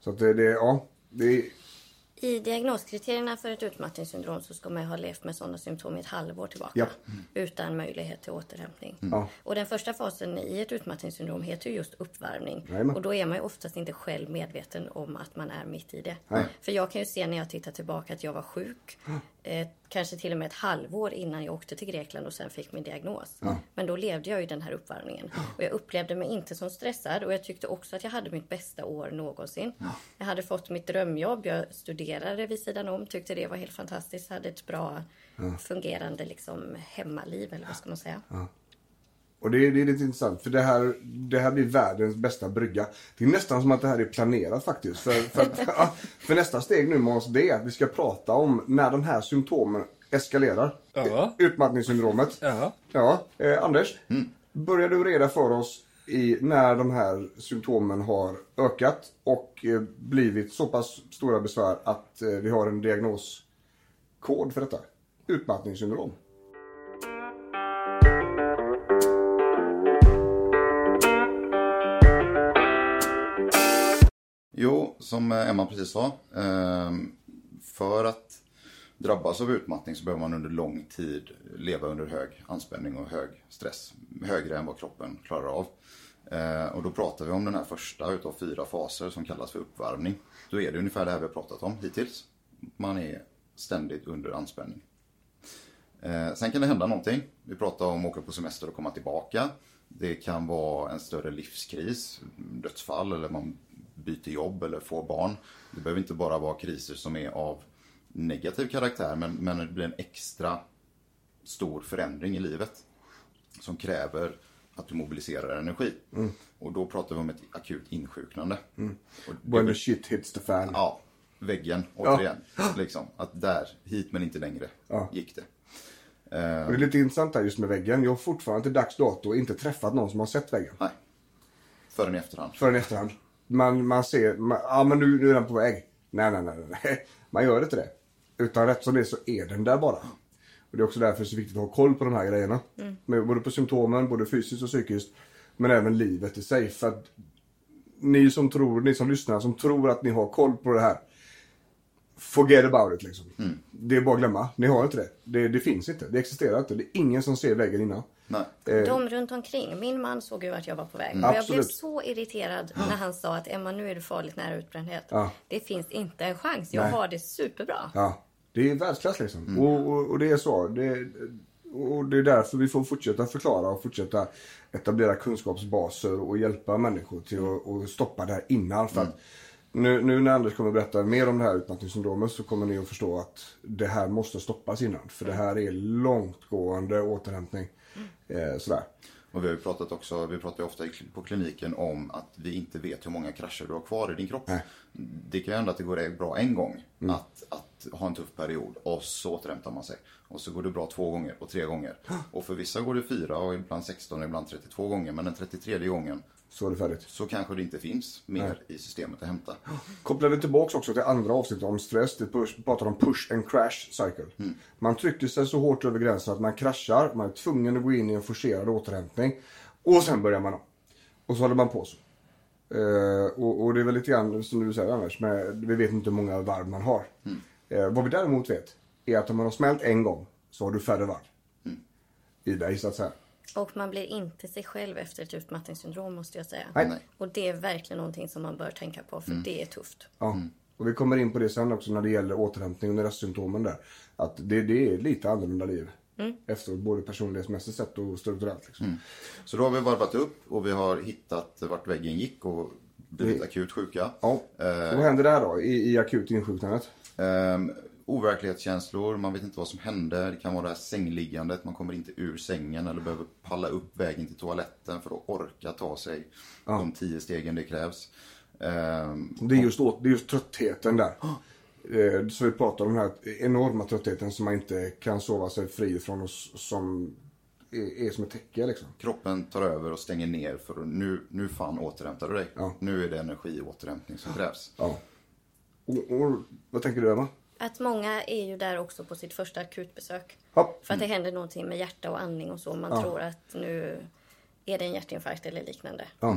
Så att det, det, ja, det är, I diagnoskriterierna för ett utmattningssyndrom så ska man ju ha levt med sådana symptom i ett halvår tillbaka. Ja. Utan möjlighet till återhämtning. Ja. Och den första fasen i ett utmattningssyndrom heter ju just uppvärmning. Jajamän. Och då är man ju oftast inte själv medveten om att man är mitt i det. Nej. För jag kan ju se när jag tittar tillbaka att jag var sjuk. Eh, kanske till och med ett halvår innan jag åkte till Grekland och sen fick min diagnos. Men då levde jag ju den här uppvärmningen. Och jag upplevde mig inte som stressad och jag tyckte också att jag hade mitt bästa år någonsin. Jag hade fått mitt drömjobb, jag studerade vid sidan om, tyckte det var helt fantastiskt. Hade ett bra fungerande liksom, hemmaliv eller vad ska man säga. Och det är, det är lite intressant för det här, det här blir världens bästa brygga. Det är nästan som att det här är planerat faktiskt. För, för, att, för nästa steg nu oss det är att vi ska prata om när de här symptomen eskalerar. Ja. Utmattningssyndromet. Ja. Ja, eh, Anders. Börjar du reda för oss i när de här symptomen har ökat och eh, blivit så pass stora besvär att eh, vi har en diagnoskod för detta? Utmattningssyndrom. Jo, som eh, Emma precis sa. Ehm, för att drabbas av utmattning så behöver man under lång tid leva under hög anspänning och hög stress. Högre än vad kroppen klarar av. Eh, och då pratar vi om den här första utav fyra faser som kallas för uppvärmning. Då är det ungefär det här vi har pratat om hittills. Man är ständigt under anspänning. Eh, sen kan det hända någonting. Vi pratar om att åka på semester och komma tillbaka. Det kan vara en större livskris, dödsfall eller man byter jobb eller får barn. Det behöver inte bara vara kriser som är av negativ karaktär men, men det blir en extra stor förändring i livet som kräver att du mobiliserar energi. Och då pratar vi om ett akut insjuknande. Det When the shit hits the fan. Ja, väggen återigen. Liksom, att där, hit men inte längre, Ja. gick det. Och det är lite intressant här just med väggen. Jag har fortfarande till dags dato inte träffat någon som har sett väggen. Nej. Förrän i efterhand. Förrän i efterhand. Man, man ser, man, ja men nu, nu är den på väg. Nej, nej, nej, nej. Man gör inte det. Utan rätt som det är så är den där bara. Och det är också därför det är så viktigt att ha koll på de här grejerna. Med, både på symptomen, både fysiskt och psykiskt. Men även livet i sig. För att ni som tror, ni som lyssnar, som tror att ni har koll på det här. Forget about it liksom. Det är bara att glömma. Ni har inte det. det. Det finns inte. Det existerar inte. Det är ingen som ser väggen innan. Nej. De runt omkring. Min man såg ju att jag var på väg. och jag blev Eh. Så irriterad när han sa att Emma nu är du farligt nära utbrändhet. Ja. Det finns inte en chans. Jag Nej. har det superbra. Ja, det är världsklass liksom. Och, och, och det är så. Det, och det är därför vi får fortsätta förklara och fortsätta etablera kunskapsbaser och hjälpa människor till att, att stoppa det här innan. För att nu, nu när Anders kommer berätta mer om det här utmattningssyndromet så kommer ni att förstå att det här måste stoppas innan. För det här är långtgående återhämtning. Eh, sådär. Och vi har ju pratat också, vi pratar ju ofta på kliniken om att vi inte vet hur många krascher du har kvar i din kropp. Nej. Det kan ju hända att det går bra en gång att, att ha en tuff period och så återhämtar man sig. Och så går det bra två gånger och tre gånger. Och för vissa går det fyra och ibland 16 och ibland 32 gånger. Men den 33 gången Så är det färdigt. så kanske det inte finns mer i systemet att hämta. Kopplar vi tillbaks också till andra avsnittet om stress. Det pratar om push and crash cycle. Man trycker sig så hårt över gränsen att man kraschar. Man är tvungen att gå in i en forcerad återhämtning. Och sen börjar man om. Och så håller man på så. Eh, och, och det är väl lite grann som du säger Anders. Med, vi vet inte hur många varv man har. Eh, vad vi däremot vet är att om man har smält en gång så har du färre varv. I dig så att säga. Och man blir inte sig själv efter ett utmattningssyndrom måste jag säga. Nej. Nej. Och det är verkligen någonting som man bör tänka på för det är tufft. Ja. Och vi kommer in på det sen också när det gäller återhämtning och restsymptomen där. Att det, det är lite annorlunda liv. Efteråt, både personlighetsmässigt sett och strukturellt. Liksom. Så då har vi varvat upp och vi har hittat vart väggen gick och blivit Det- akut sjuka. Ja. Och vad händer där då i, i akut insjuknandet? Um, overklighetskänslor, man vet inte vad som hände. Det kan vara det här sängliggandet, man kommer inte ur sängen eller behöver palla upp vägen till toaletten för att orka ta sig de tio stegen det krävs. Ehm, Det är just, det är just tröttheten där. Eh, så vi pratar om den här enorma tröttheten som man inte kan sova sig fri från och som är, som ett täcke liksom. Kroppen tar över och stänger ner för nu, nu fan återhämtar du dig. Ja. Nu är det energiåterhämtning som krävs. Ja. Och, och, vad tänker du Emma? Att många är ju där också på sitt första akutbesök. Ja. För att det händer någonting med hjärta och andning och så. Man Ja. tror att nu är det en hjärtinfarkt eller liknande. Ja.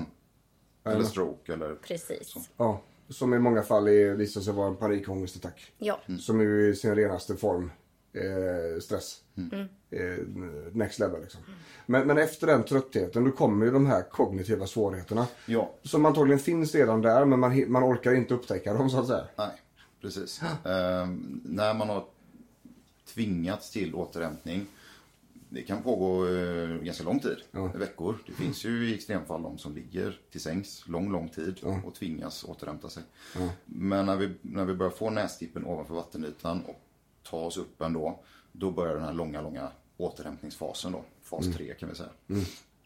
Eller stroke eller... Precis. ja. Som i många fall är, visar sig vara en panikångestattack. Ja. Som är ju i sin renaste form eh, stress. Eh, next level liksom. Men, men efter den tröttheten då kommer ju de här kognitiva svårigheterna. Ja. Som antagligen finns redan där men man, man orkar inte upptäcka dem så att säga. Nej, precis. Ehm, när man har tvingats till återhämtning. Det kan pågå eh, ganska lång tid, veckor. Det finns ju i extremfall de som ligger till sängs lång, lång tid och tvingas återhämta sig. Men när vi, när vi börjar få nästippen ovanför vattenytan och ta oss upp ändå, då börjar den här långa, långa återhämtningsfasen då. Fas 3 kan vi säga.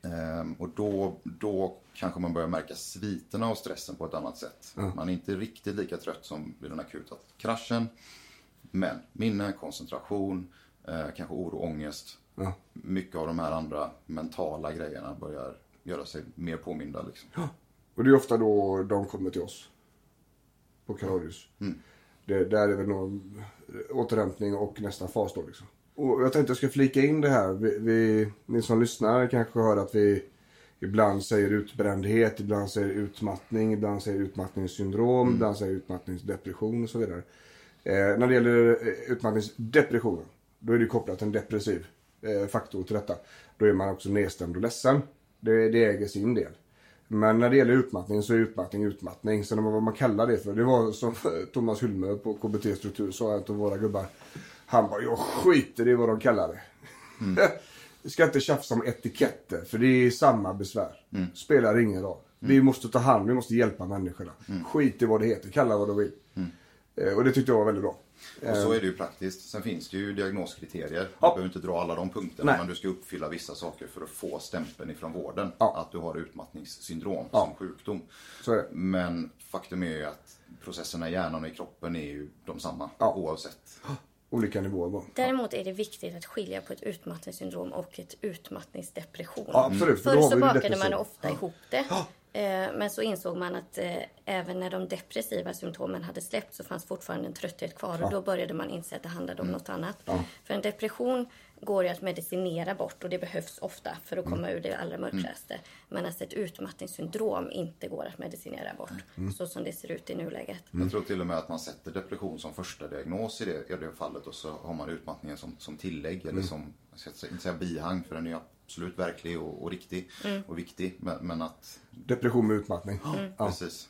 Ehm, och då, då kanske man börjar märka sviterna av stressen på ett annat sätt. Man är inte riktigt lika trött som vid den akuta kraschen. Men minne, koncentration, eh, kanske oro, ångest. Mycket av de här andra mentala grejerna börjar göra sig mer påminda. Liksom. Och det är ofta då de kommer till oss. På Kaladius. Det, där är väl nog återhämtning och nästa fas då liksom. Och jag tänkte jag ska flika in det här. Vi, vi, ni som lyssnar kanske hör att vi ibland säger utbrändhet, ibland säger utmattning, ibland säger utmattningssyndrom, ibland säger utmattningsdepression och så vidare. Eh, när det gäller eh, utmattningsdepressionen, då är det kopplat till en depressiv eh, faktor till detta. Då är man också nedstämd och ledsen. Det, det äger sin del. Men när det gäller utmattning så är utmattning utmattning. Sen vad man kallar det för. Det var som Thomas Hulme på KBT Struktur sa, av våra gubbar. Han bara, jag skiter i vad de kallar det. Vi ska inte tjafsa om etiketter, för det är samma besvär. Spelar ingen roll. Vi måste ta hand, vi måste hjälpa människorna. Skit i vad det heter, kalla vad de vill. Eh, Och det tyckte jag var väldigt bra. Och så är det ju praktiskt. Sen finns det ju diagnoskriterier. Du Ja. behöver inte dra alla de punkterna. Nej. Men du ska uppfylla vissa saker för att få stämpeln ifrån vården. Ja. Att du har utmattningssyndrom Ja. som sjukdom. Men faktum är ju att processerna i hjärnan och i kroppen är ju de samma oavsett. Olika nivåer bara. Däremot är det viktigt att skilja på ett utmattningssyndrom och ett utmattningsdepression. Ja, absolut, för då Förr så bakade man ofta ihop det. Eh, Men så insåg man att eh, även när de depressiva symptomen hade släppt så fanns fortfarande en trötthet kvar. Och då började man inse att det handlade Mm. om något annat. För en depression går ju att medicinera bort och det behövs ofta för Mm. att komma ur det allra mörkaste. Men att ett utmattningssyndrom inte går att medicinera bort. Mm. Så som det ser ut i nuläget. Jag tror till och med att man sätter depression som första diagnos i det, i det fallet och så har man utmattningen som, som tillägg eller Mm. som, jag ska inte säga bihang för den är absolut verklig och, och riktig och viktig. Men, men att, Depression med utmattning. Ja. precis.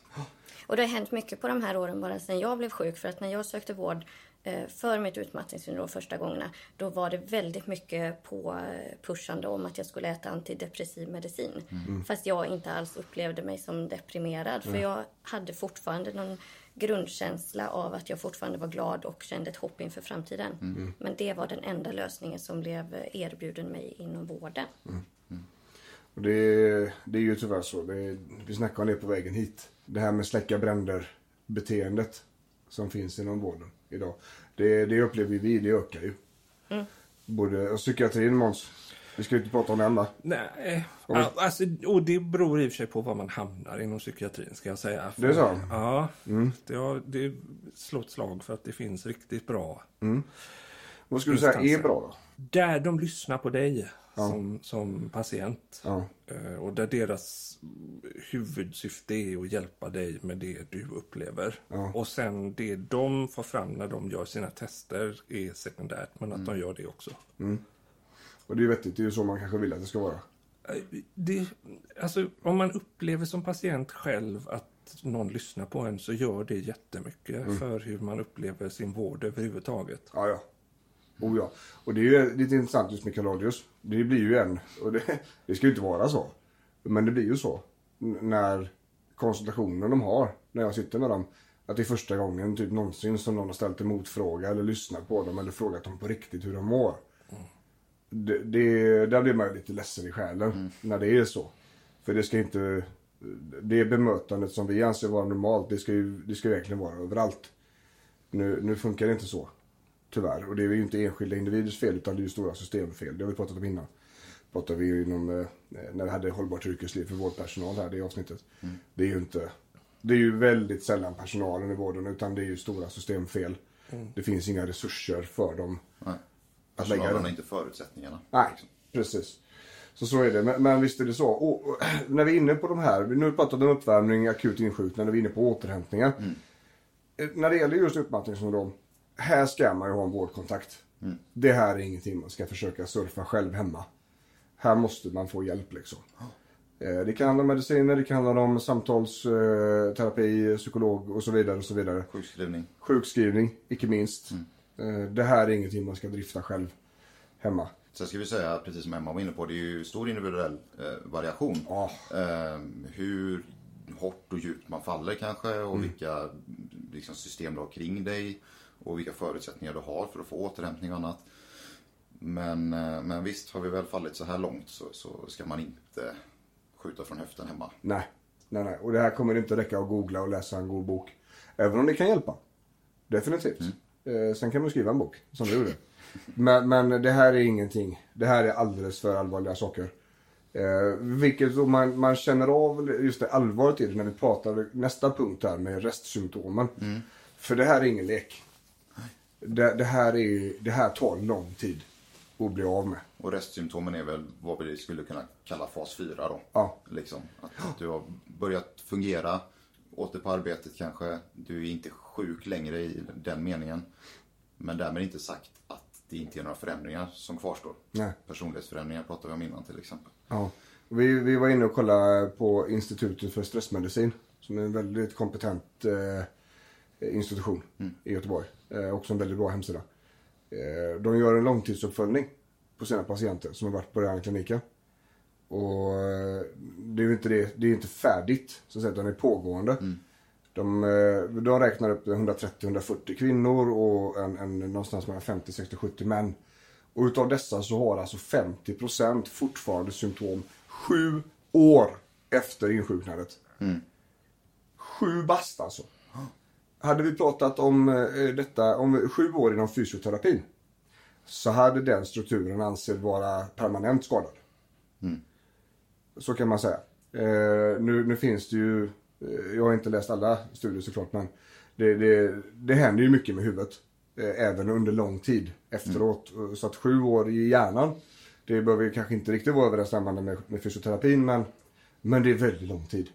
Och det har hänt mycket på de här åren bara sedan jag blev sjuk. För att när jag sökte vård för mitt utmattningssyndrom första gångerna. Då var det väldigt mycket på eh, pushande om att jag skulle äta antidepressiv medicin. Fast jag inte alls upplevde mig som deprimerad. För jag hade fortfarande någon grundkänsla av att jag fortfarande var glad och kände ett hopp inför framtiden. Men det var den enda lösningen som blev eh, erbjuden mig inom vården. Och det, det är ju tyvärr så. Det, vi snackade om det på vägen hit. Det här med släcka bränder beteendet som finns inom vården idag. Det, det upplever vi, det ökar ju. Både och psykiatrin Måns. Vi ska ju inte prata om det enda. Nej, ja, alltså, och det beror i och för sig på var man hamnar inom psykiatrin ska jag säga. Det är så? Ja, det, har, det slår ett slag för att det finns riktigt bra. Vad skulle du säga är bra då? Där de lyssnar på dig som, som patient. Ja. Eh, Och där deras huvudsyfte är att hjälpa dig med det du upplever. Och sen det de får fram när de gör sina tester är sekundärt, men att de gör det också. Och det är vettigt. Det är ju så man kanske vill att det ska vara. Eh, Det, alltså, om man upplever som patient själv att någon lyssnar på en så gör det jättemycket för hur man upplever sin vård överhuvudtaget. Ja, ja. Oh, ja. Och det är ju lite intressant just med Kaladius. Det blir ju en, och det, det ska ju inte vara så. Men det blir ju så. N- när konsultationen de har, när jag sitter med dem. Att det är första gången typ någonsin som någon har ställt en motfråga eller lyssnat på dem eller frågat dem på riktigt hur de mår. Det, det, där blir man ju lite ledsen i själen när det är så. För det ska inte, det bemötandet som vi anser vara normalt, det ska ju, det ska ju verkligen vara överallt. Nu, nu funkar det inte så. Tyvärr. Och det är ju inte enskilda individers fel utan det är ju stora systemfel. Det har vi pratat om innan. Pratade vi ju inom, eh, när vi hade hållbart yrkesliv för vårdpersonal här, det avsnittet. Det är ju inte, det är ju väldigt sällan personalen i vården utan det är ju stora systemfel. Det finns inga resurser för dem Nej. att lägga har inte förutsättningarna. Nej, precis. Så så är det. Men, men visst är det så. Och, och, när vi är inne på de här, nu har vi pratat om uppvärmning, akut insjuknande, vi är inne på återhämtningar. Eh, När det gäller just utmattningssyndrom, här ska man ju ha en vårdkontakt. Det här är ingenting man ska försöka surfa själv hemma. Här måste man få hjälp liksom. Eh, Det kan handla om mediciner, det kan handla om samtalsterapi, psykolog och så vidare. och så vidare. Sjukskrivning. Sjukskrivning, icke minst. Eh, Det här är ingenting man ska drifta själv hemma. Sen ska vi säga, precis som Emma var inne på, det är ju stor individuell eh, variation. Ja. Eh, hur hårt och djupt man faller kanske Mm. och vilka liksom, system du har kring dig och vilka förutsättningar du har för att få återhämtning och annat. Men, eh, men visst, har vi väl fallit så här långt så, så ska man inte skjuta från höften hemma. Nej, nej, nej. Och det här kommer inte räcka att googla och läsa en god bok. Även om det kan hjälpa. Definitivt. Eh, sen kan man skriva en bok, som du gjorde. Men, men det här är ingenting. Det här är alldeles för allvarliga saker. Eh, vilket då man, man känner av just det allvaret i det när vi pratar nästa punkt här med restsymptomen. För det här är ingen lek. Det, det, här är, det här tar lång tid att bli av med. Och restsymptomen är väl vad vi skulle kunna kalla fas 4 då. Ja. Liksom. Att du har börjat fungera, åter på arbetet kanske. Du är inte sjuk längre i den meningen. Men därmed inte sagt att det inte är några förändringar som kvarstår. Nej. Personlighetsförändringar pratar vi om innan till exempel. Ja. Vi, vi var inne och kollade på Institutet för stressmedicin. Som är en väldigt kompetent eh, institution i Göteborg. Eh, också en väldigt bra hemsida. Eh, de gör en långtidsuppföljning på sina patienter som har varit på den kliniken. Och eh, det är ju inte, det, det är inte färdigt, så att säga, utan det är pågående. De, eh, de räknar upp 130-140 kvinnor och en, en, någonstans mellan 50, 60, 70 män. Och utav dessa så har alltså 50% fortfarande symptom sju år efter insjuknandet. Sju bast alltså. Hade vi pratat om eh, detta, om sju år inom fysioterapin. Så hade den strukturen ansett vara permanent skadad. Så kan man säga. Eh, nu, nu finns det ju, eh, jag har inte läst alla studier såklart men det, det, det händer ju mycket med huvudet. Även under lång tid efteråt. Så att sju år i hjärnan, det behöver kanske inte riktigt vara överensstämmande med, med fysioterapin men, men det är väldigt lång tid.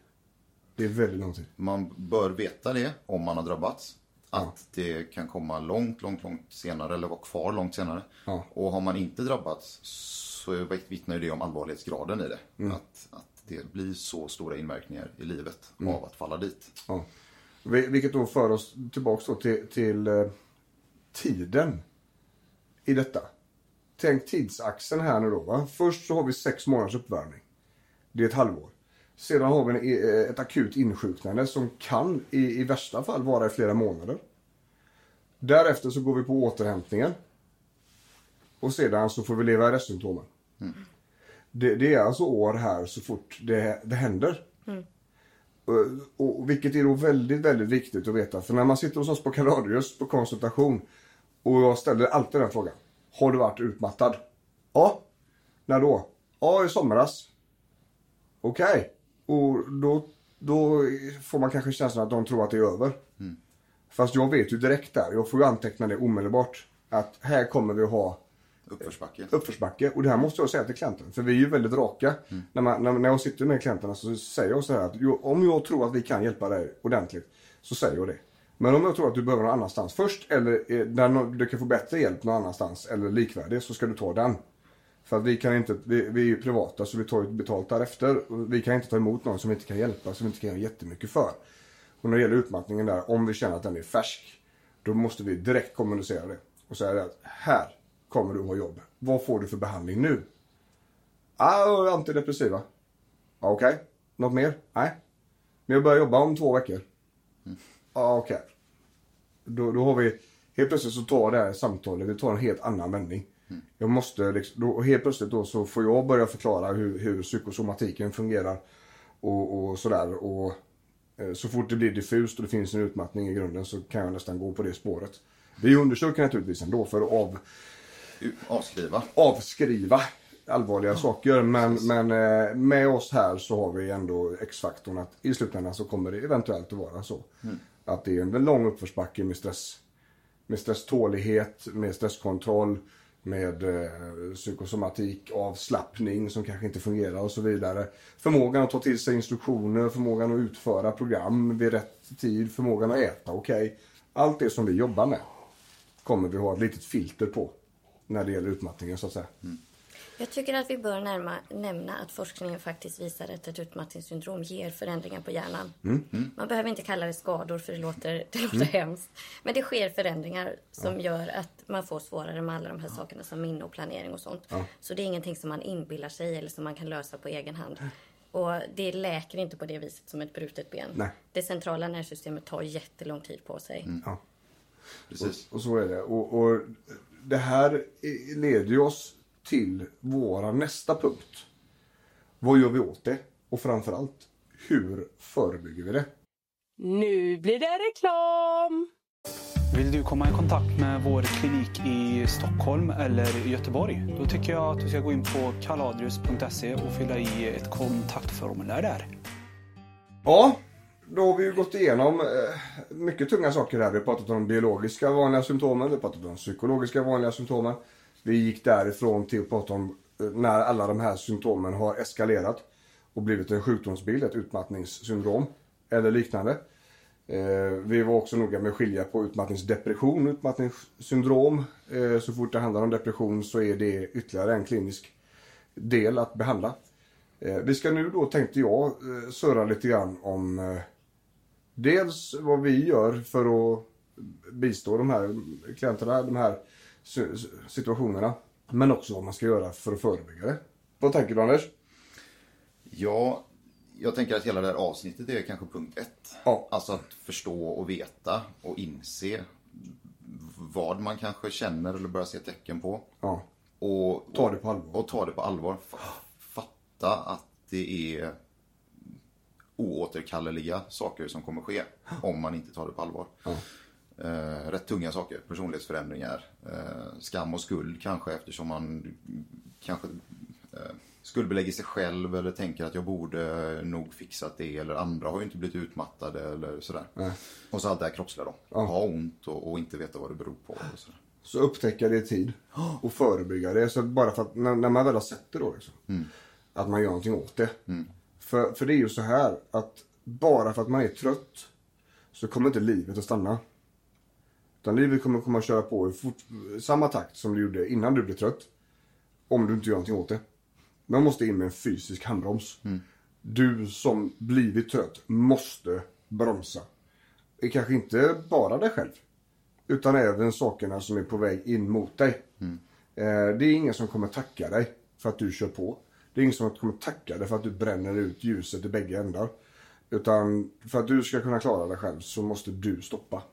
Det är väldigt lång tid. Man bör veta det om man har drabbats. Att det kan komma långt, långt, långt senare eller vara kvar långt senare. Ja. Och har man inte drabbats så vittnar ju det om allvarlighetsgraden i det. Mm. Att, att det blir så stora inverkningar i livet Mm. av att falla dit. Ja. Vi- Vilket då för oss tillbaks då till, till eh, tiden i detta. Tänk tidsaxeln här nu då. Va? Först så har vi sex månaders uppvärmning. Det är ett halvår. Sedan har vi eh, ett akut insjuknande som kan i, i värsta fall vara i flera månader. Därefter så går vi på återhämtningen. Och sedan så får vi leva i restsymptomen. Det, det är alltså år här så fort det, det händer. Och, och, vilket är då väldigt, väldigt viktigt att veta. För när man sitter hos oss på Kaladius på konsultation och jag ställer alltid den frågan. Har du varit utmattad? Ja. När då? Ja, i somras. Okej. Och då, då får man kanske känslan att de tror att det är över. Fast jag vet ju direkt där, jag får ju anteckna det omedelbart. Att här kommer vi att ha Uppförsbacke. uppförsbacke. Och det här måste jag säga till klienten. För vi är ju väldigt raka. När, man, när, när jag sitter med klienterna så säger jag så här att om jag tror att vi kan hjälpa dig ordentligt så säger jag det. Men om jag tror att du behöver någon annanstans först eller eh, där du kan få bättre hjälp någon annanstans eller likvärdig så ska du ta den. För att vi kan inte, vi, vi är ju privata så vi tar ju betalt därefter. Vi kan inte ta emot någon som vi inte kan hjälpa, som vi inte kan göra jättemycket för. Och när det gäller utmattningen där, om vi känner att den är färsk, då måste vi direkt kommunicera det. Och säga det att här kommer du ha jobb. Vad får du för behandling nu? Ah, antidepressiva. Ah, Okej. Något mer? Nej. Men jag börjar jobba om två veckor. Ah, Okej. Då, då har vi, helt plötsligt så tar det här samtalet, vi tar en helt annan vändning. Jag måste, liksom, då, och helt plötsligt då så får jag börja förklara hur, hur psykosomatiken fungerar. Och, och sådär. Och Eh, Så fort det blir diffust och det finns en utmattning i grunden så kan jag nästan gå på det spåret. Vi undersöker naturligtvis ändå för att av, Avskriva. avskriva allvarliga saker. Men, men eh, med oss här så har vi ändå X-faktorn att i slutändan så kommer det eventuellt att vara så. Att det är en lång uppförsbacke med stress. Med stresstålighet, med stresskontroll, med eh, psykosomatik, avslappning som kanske inte fungerar och så vidare. Förmågan att ta till sig instruktioner, förmågan att utföra program vid rätt tid, förmågan att äta okej. Allt det som vi jobbar med kommer vi ha ett litet filter på när det gäller utmattningen så att säga. Mm. Jag tycker att vi bör närma, nämna att forskningen faktiskt visar att ett utmattningssyndrom ger förändringar på hjärnan. Man behöver inte kalla det skador för det låter, det låter hemskt. Men det sker förändringar som gör att man får svårare med alla de här sakerna som minne och planering och sånt. Så det är ingenting som man inbillar sig eller som man kan lösa på egen hand. Och det läker inte på det viset som ett brutet ben. Nej. Det centrala nervsystemet tar jättelång tid på sig. Ja. Precis. Och så är det. Och, och det här leder ju oss till våra nästa punkt. Vad gör vi åt det? Och framförallt, hur förebygger vi det? Nu blir det reklam! Vill du komma i kontakt med vår klinik i Stockholm eller i Göteborg? Då tycker jag att du ska gå in på kaladrius.se och fylla i ett kontaktformulär där. Ja, då har vi ju gått igenom eh, mycket tunga saker här. Vi har pratat om de biologiska vanliga symptomen, vi har pratat om de psykologiska vanliga symptomen. Vi gick därifrån till att prata om eh, när alla de här symptomen har eskalerat och blivit en sjukdomsbild, ett utmattningssyndrom eller liknande. Eh, vi var också noga med att skilja på utmattningsdepression och utmattningssyndrom. Eh, så fort det handlar om depression så är det ytterligare en klinisk del att behandla. Vi ska nu då, tänkte jag, surra lite grann om dels vad vi gör för att bistå de här klienterna, de här situationerna. Men också vad man ska göra för att förebygga det. Vad tänker du Anders? Ja, jag tänker att hela det här avsnittet är kanske punkt ett. Ja. Alltså att förstå och veta och inse vad man kanske känner eller börjar se tecken på. Ja. Och, Ta det på allvar. Och ta det på allvar. Fatta att det är oåterkalleliga saker som kommer ske om man inte tar det på allvar. Eh, rätt tunga saker, personlighetsförändringar, eh, skam och skuld kanske eftersom man kanske eh, skuldbelägger sig själv eller tänker att jag borde nog fixat det eller andra har ju inte blivit utmattade eller sådär. Och så allt det här kroppsliga då. Ha ont och, och inte veta vad det beror på. Och sådär. Så upptäcka det i tid och förebygga det. Så bara för att när, när man väl har sett det då liksom, Att man gör någonting åt det. För, för det är ju så här att bara för att man är trött så kommer inte livet att stanna. Utan livet kommer komma att köra på i fort, samma takt som det gjorde innan du blev trött. Om du inte gör någonting åt det. Man måste in med en fysisk handbroms. Du som blivit trött måste bromsa. Kanske inte bara dig själv. Utan även sakerna som är på väg in mot dig. Eh, det är ingen som kommer tacka dig för att du kör på. Det är ingen som kommer tacka dig för att du bränner ut ljuset i bägge ändar. Utan för att du ska kunna klara dig själv så måste du stoppa.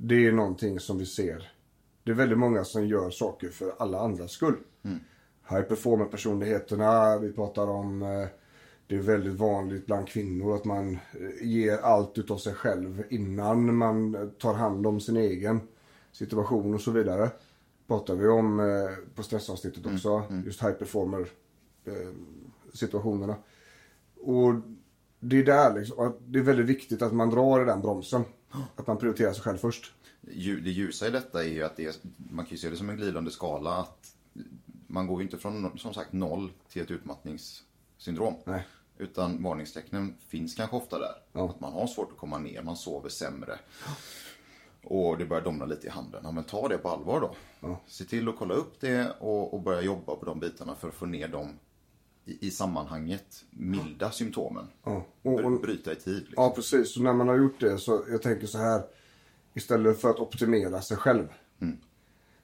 Det är någonting som vi ser. Det är väldigt många som gör saker för alla andras skull. High performer personligheterna, vi pratar om eh, det är väldigt vanligt bland kvinnor att man eh, ger allt utav sig själv innan man eh, tar hand om sin egen situation och så vidare. Pratar vi om på stressavsnittet också, just high performer situationerna. Och det är där liksom, det är väldigt viktigt att man drar i den bromsen. Att man prioriterar sig själv först. Det ljusa i detta är ju att är, man kan ju se det som en glidande skala. att Man går ju inte från som sagt noll till ett utmattningssyndrom. Nej. Utan varningstecknen finns kanske ofta där. Ja. Att man har svårt att komma ner, man sover sämre. Och det börjar domna lite i handen. Ja, men ta det på allvar då. Se till att kolla upp det och, och börja jobba på de bitarna för att få ner de i, i sammanhanget milda symptomen. Ja. Och, och, Bryta i tid. Liksom. Ja, precis. Så när man har gjort det så, jag tänker så här. Istället för att optimera sig själv.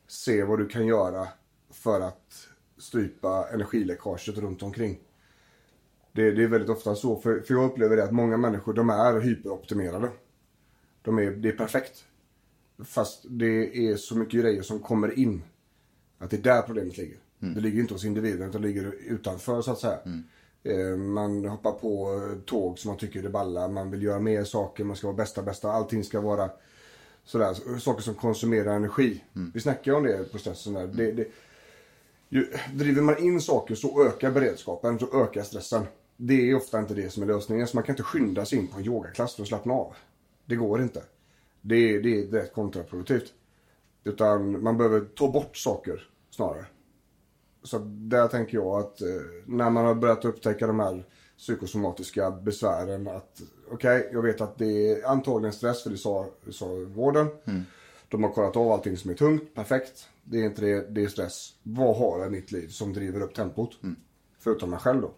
Se vad du kan göra för att strypa energiläckaget runt omkring. Det, det är väldigt ofta så. För, för jag upplever det att många människor, de är hyperoptimerade. De är, det är perfekt. Fast det är så mycket grejer som kommer in. Att det är där problemet ligger. Det ligger inte hos individen utan det ligger utanför så att säga. Eh, man hoppar på tåg som man tycker är balla. Man vill göra mer saker. Man ska vara bästa, bästa. Allting ska vara sådär. Saker som konsumerar energi. Vi snackar ju om det på stressen där. Det, det, ju, driver man in saker så ökar beredskapen, så ökar stressen. Det är ofta inte det som är lösningen. Så man kan inte skynda sig in på en yogaklass för att slappna av. Det går inte. Det, det är rätt kontraproduktivt. Utan man behöver ta bort saker snarare. Så där tänker jag att eh, när man har börjat upptäcka de här psykosomatiska besvären att okej, okay, jag vet att det är antagligen stress för det sa, sa vården. De har kollat av allting som är tungt, perfekt. Det är inte det, det är stress. Vad har jag i mitt liv som driver upp tempot? Förutom mig själv då.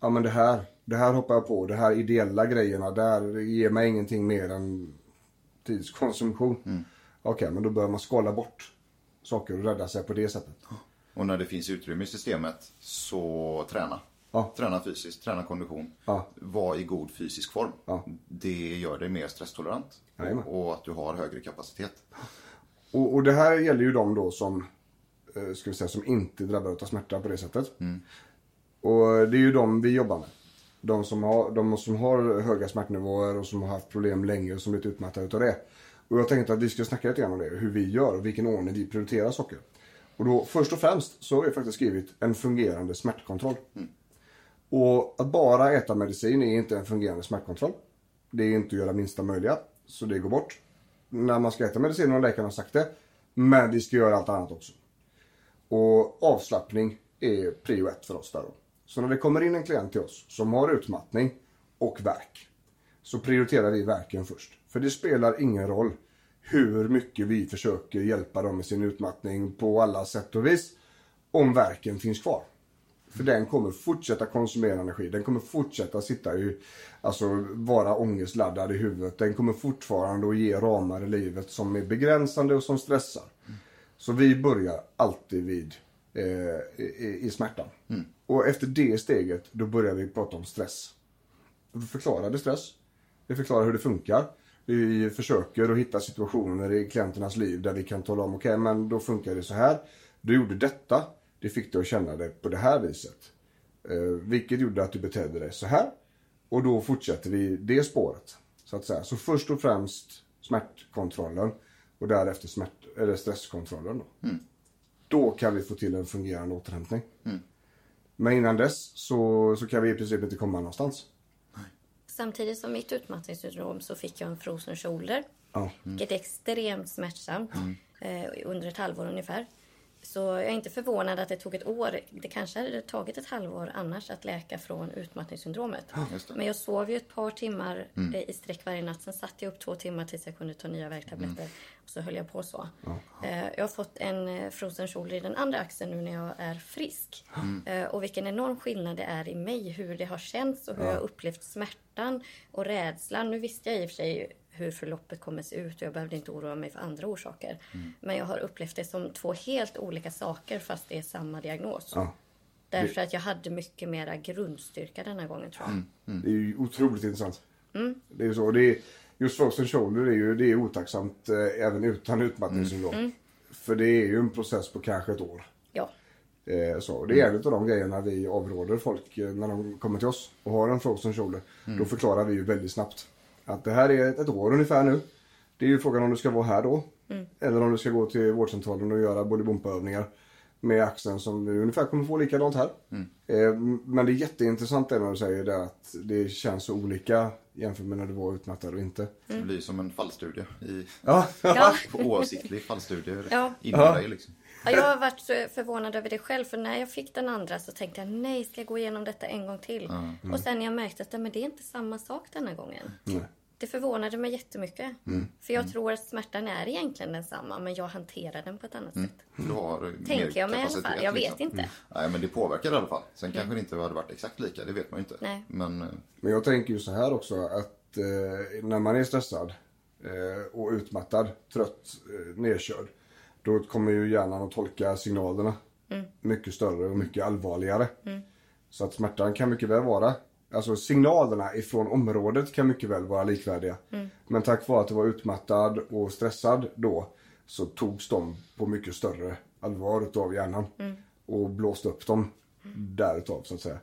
Ja men det här, det här hoppar jag på. Det här ideella grejerna, där ger mig ingenting mer än tidskonsumtion. Okej, men då börjar man skala bort saker och rädda sig på det sättet. Och när det finns utrymme i systemet så träna. Ja. Träna fysiskt, träna kondition. Ja. Var i god fysisk form. Ja. Det gör dig mer stresstolerant. Jajamän. Och att du har högre kapacitet. Och, och det här gäller ju de då som, eh, ska vi säga, som inte drabbade av smärta på det sättet. Och det är ju de vi jobbar med. De som, har, de som har höga smärtnivåer och som har haft problem länge och som blivit utmattade utav det. Och jag tänkte att vi ska snacka lite grann om det, hur vi gör och vilken ordning vi prioriterar saker. Och då först och främst så har jag faktiskt skrivit en fungerande smärtkontroll. Och att bara äta medicin är inte en fungerande smärtkontroll. Det är inte att göra minsta möjliga, så det går bort. När man ska äta medicin har läkaren sagt det. Men vi ska göra allt annat också. Och avslappning är prio ett för oss där då. Så när det kommer in en klient till oss som har utmattning och värk så prioriterar vi värken först. För det spelar ingen roll hur mycket vi försöker hjälpa dem med sin utmattning på alla sätt och vis om värken finns kvar. För den kommer fortsätta konsumera energi. Den kommer fortsätta sitta i, alltså vara ångestladdad i huvudet. Den kommer fortfarande att ge ramar i livet som är begränsande och som stressar. Så vi börjar alltid vid eh, i, i smärtan. Och efter det steget, då börjar vi prata om stress. Vi förklarade stress. Vi förklarar hur det funkar. Vi försöker att hitta situationer i klienternas liv där vi kan tala om, okej men då funkar det så här. Du gjorde detta, det fick dig att känna det på det här viset. Eh, vilket gjorde att du betedde dig så här. Och då fortsätter vi det spåret. Så att säga. Så först och främst smärtkontrollen och därefter smärt, eller stresskontrollen. Då. då kan vi få till en fungerande återhämtning. Men innan dess så, så kan vi i princip inte komma någonstans. Samtidigt som mitt utmattningssyndrom så fick jag en frozen shoulder. Ja. Vilket är extremt smärtsamt. Eh, under ett halvår ungefär. Så jag är inte förvånad att det tog ett år. Det kanske hade tagit ett halvår annars att läka från utmattningssyndromet. det. Men jag sov ju ett par timmar eh, i sträck varje natt. Sen satt jag upp två timmar tills jag kunde ta nya värktabletter. Och så höll jag på så. Eh, jag har fått en eh, frozen shoulder i den andra axeln nu när jag är frisk. Eh, och vilken enorm skillnad det är i mig. Hur det har känts och hur jag har upplevt smärtan och rädslan. Nu visste jag i och för sig hur förloppet kommer se ut och jag behövde inte oroa mig för andra orsaker. Men jag har upplevt det som två helt olika saker fast det är samma diagnos. Ja. Därför att jag hade mycket mera grundstyrka denna gången tror jag. Det är ju otroligt intressant. Det är så. Det är, just frozen shoulder är ju det är otacksamt eh, även utan utmattningssyndrom. För det är ju en process på kanske ett år. Ja. Eh, så. Det är en av de grejerna vi avråder folk eh, när de kommer till oss och har en frozen shoulder. Då förklarar vi ju väldigt snabbt att det här är ett, år ungefär nu. Det är ju frågan om du ska vara här då. Eller om du ska gå till vårdcentralen och göra bodybumpaövningar med axeln som du ungefär kommer få likadant här. Eh, men det är jätteintressant det när du säger det att det känns så olika jämfört med när du var utmattad och inte. Det blir som en fallstudie. I, Ja, Ja. oavsiktlig fallstudie Ja. inom dig liksom. Ja, jag har varit så förvånad över det själv. För när jag fick den andra så tänkte jag nej, ska jag gå igenom detta en gång till? Och sen jag märkte att men det är inte samma sak denna gången. Nej. Det förvånade mig jättemycket. För jag tror att smärtan är egentligen densamma, men jag hanterar den på ett annat sätt. Du har Tänker jag mig i alla fall. Jag vet liksom. inte. Nej, men det påverkar i alla fall. Sen kanske det inte hade varit exakt lika, det vet man ju inte. Nej. Men eh, Men jag tänker ju så här också att eh, när man är stressad eh, och utmattad, trött, eh, nedkörd. Då kommer ju hjärnan att tolka signalerna mycket större och mycket allvarligare. Så att smärtan kan mycket väl vara, alltså signalerna ifrån området kan mycket väl vara likvärdiga. Men tack vare att du var utmattad och stressad då så togs de på mycket större allvar utav hjärnan. Och blåste upp dem därutav så att säga.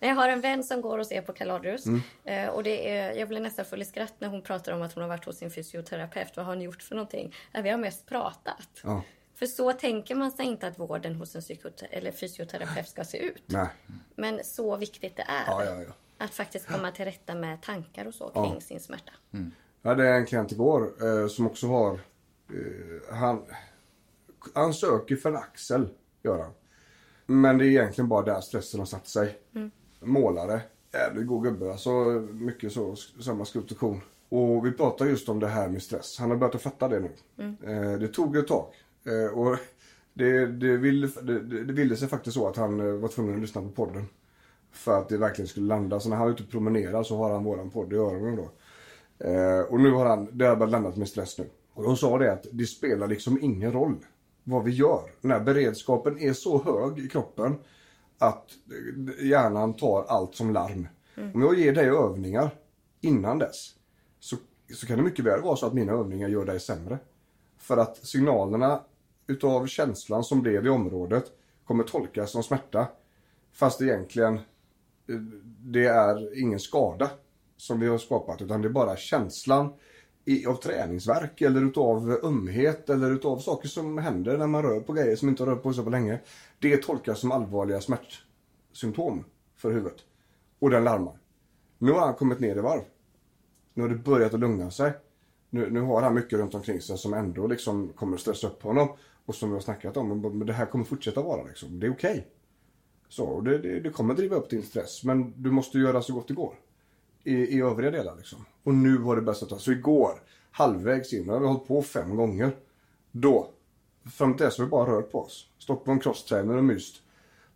Jag har en vän som går och ser på Kaladrius. Mm. Eh, och det är, jag blev nästan full i skratt när hon pratar om att hon har varit hos sin fysioterapeut. Vad har ni gjort för någonting? Vi har mest pratat. Ja. För så tänker man sig inte att vården hos en eller fysioterapeut ska se ut. Nej. Men så viktigt det är. Ja, ja, ja. Att faktiskt komma till rätta med tankar och så Ja. kring sin smärta. Jag hade en klient igår eh, som också har... Eh, han, han söker för en axel, gör han. Men det är egentligen bara där stressen har satt sig. Målare. Jävligt god gubbe. Alltså mycket så, samma skrot och vi pratar just om det här med stress. Han har börjat att fatta det nu. Eh, det tog ett tag. Eh, och det, det, ville, det, det ville sig faktiskt så att han eh, var tvungen att lyssna på podden. För att det verkligen skulle landa. Så när han är ute och promenerar så har han våran podd i öronen då. Eh, och nu har han, det har börjat landat med stress nu. Och de sa det att det spelar liksom ingen roll vad vi gör. När beredskapen är så hög i kroppen att hjärnan tar allt som larm. Om jag ger dig övningar innan dess så, så kan det mycket väl vara så att mina övningar gör dig sämre. För att signalerna utav känslan som blev i området kommer tolkas som smärta. Fast egentligen det är ingen skada som vi har skapat utan det är bara känslan i, av träningsverk eller utav ömhet eller utav saker som händer när man rör på grejer som inte har rört på sig på länge. Det tolkas som allvarliga smärtsymptom för huvudet. Och den larmar. Nu har han kommit ner i varv. Nu har det börjat att lugna sig. Nu, nu har han mycket runt omkring sig som ändå liksom kommer att stressa upp honom. Och som vi har snackat om, men det här kommer fortsätta vara liksom. Det är okej. Så, och det, det, det kommer driva upp din stress. Men du måste göra så gott det går. I, i övriga delar liksom. Och nu var det bästa. att ta. Så igår, halvvägs in, nu har vi hållit på fem gånger. Då, fram till dess har vi bara rört på oss. Stått på en crosstrainer och myst.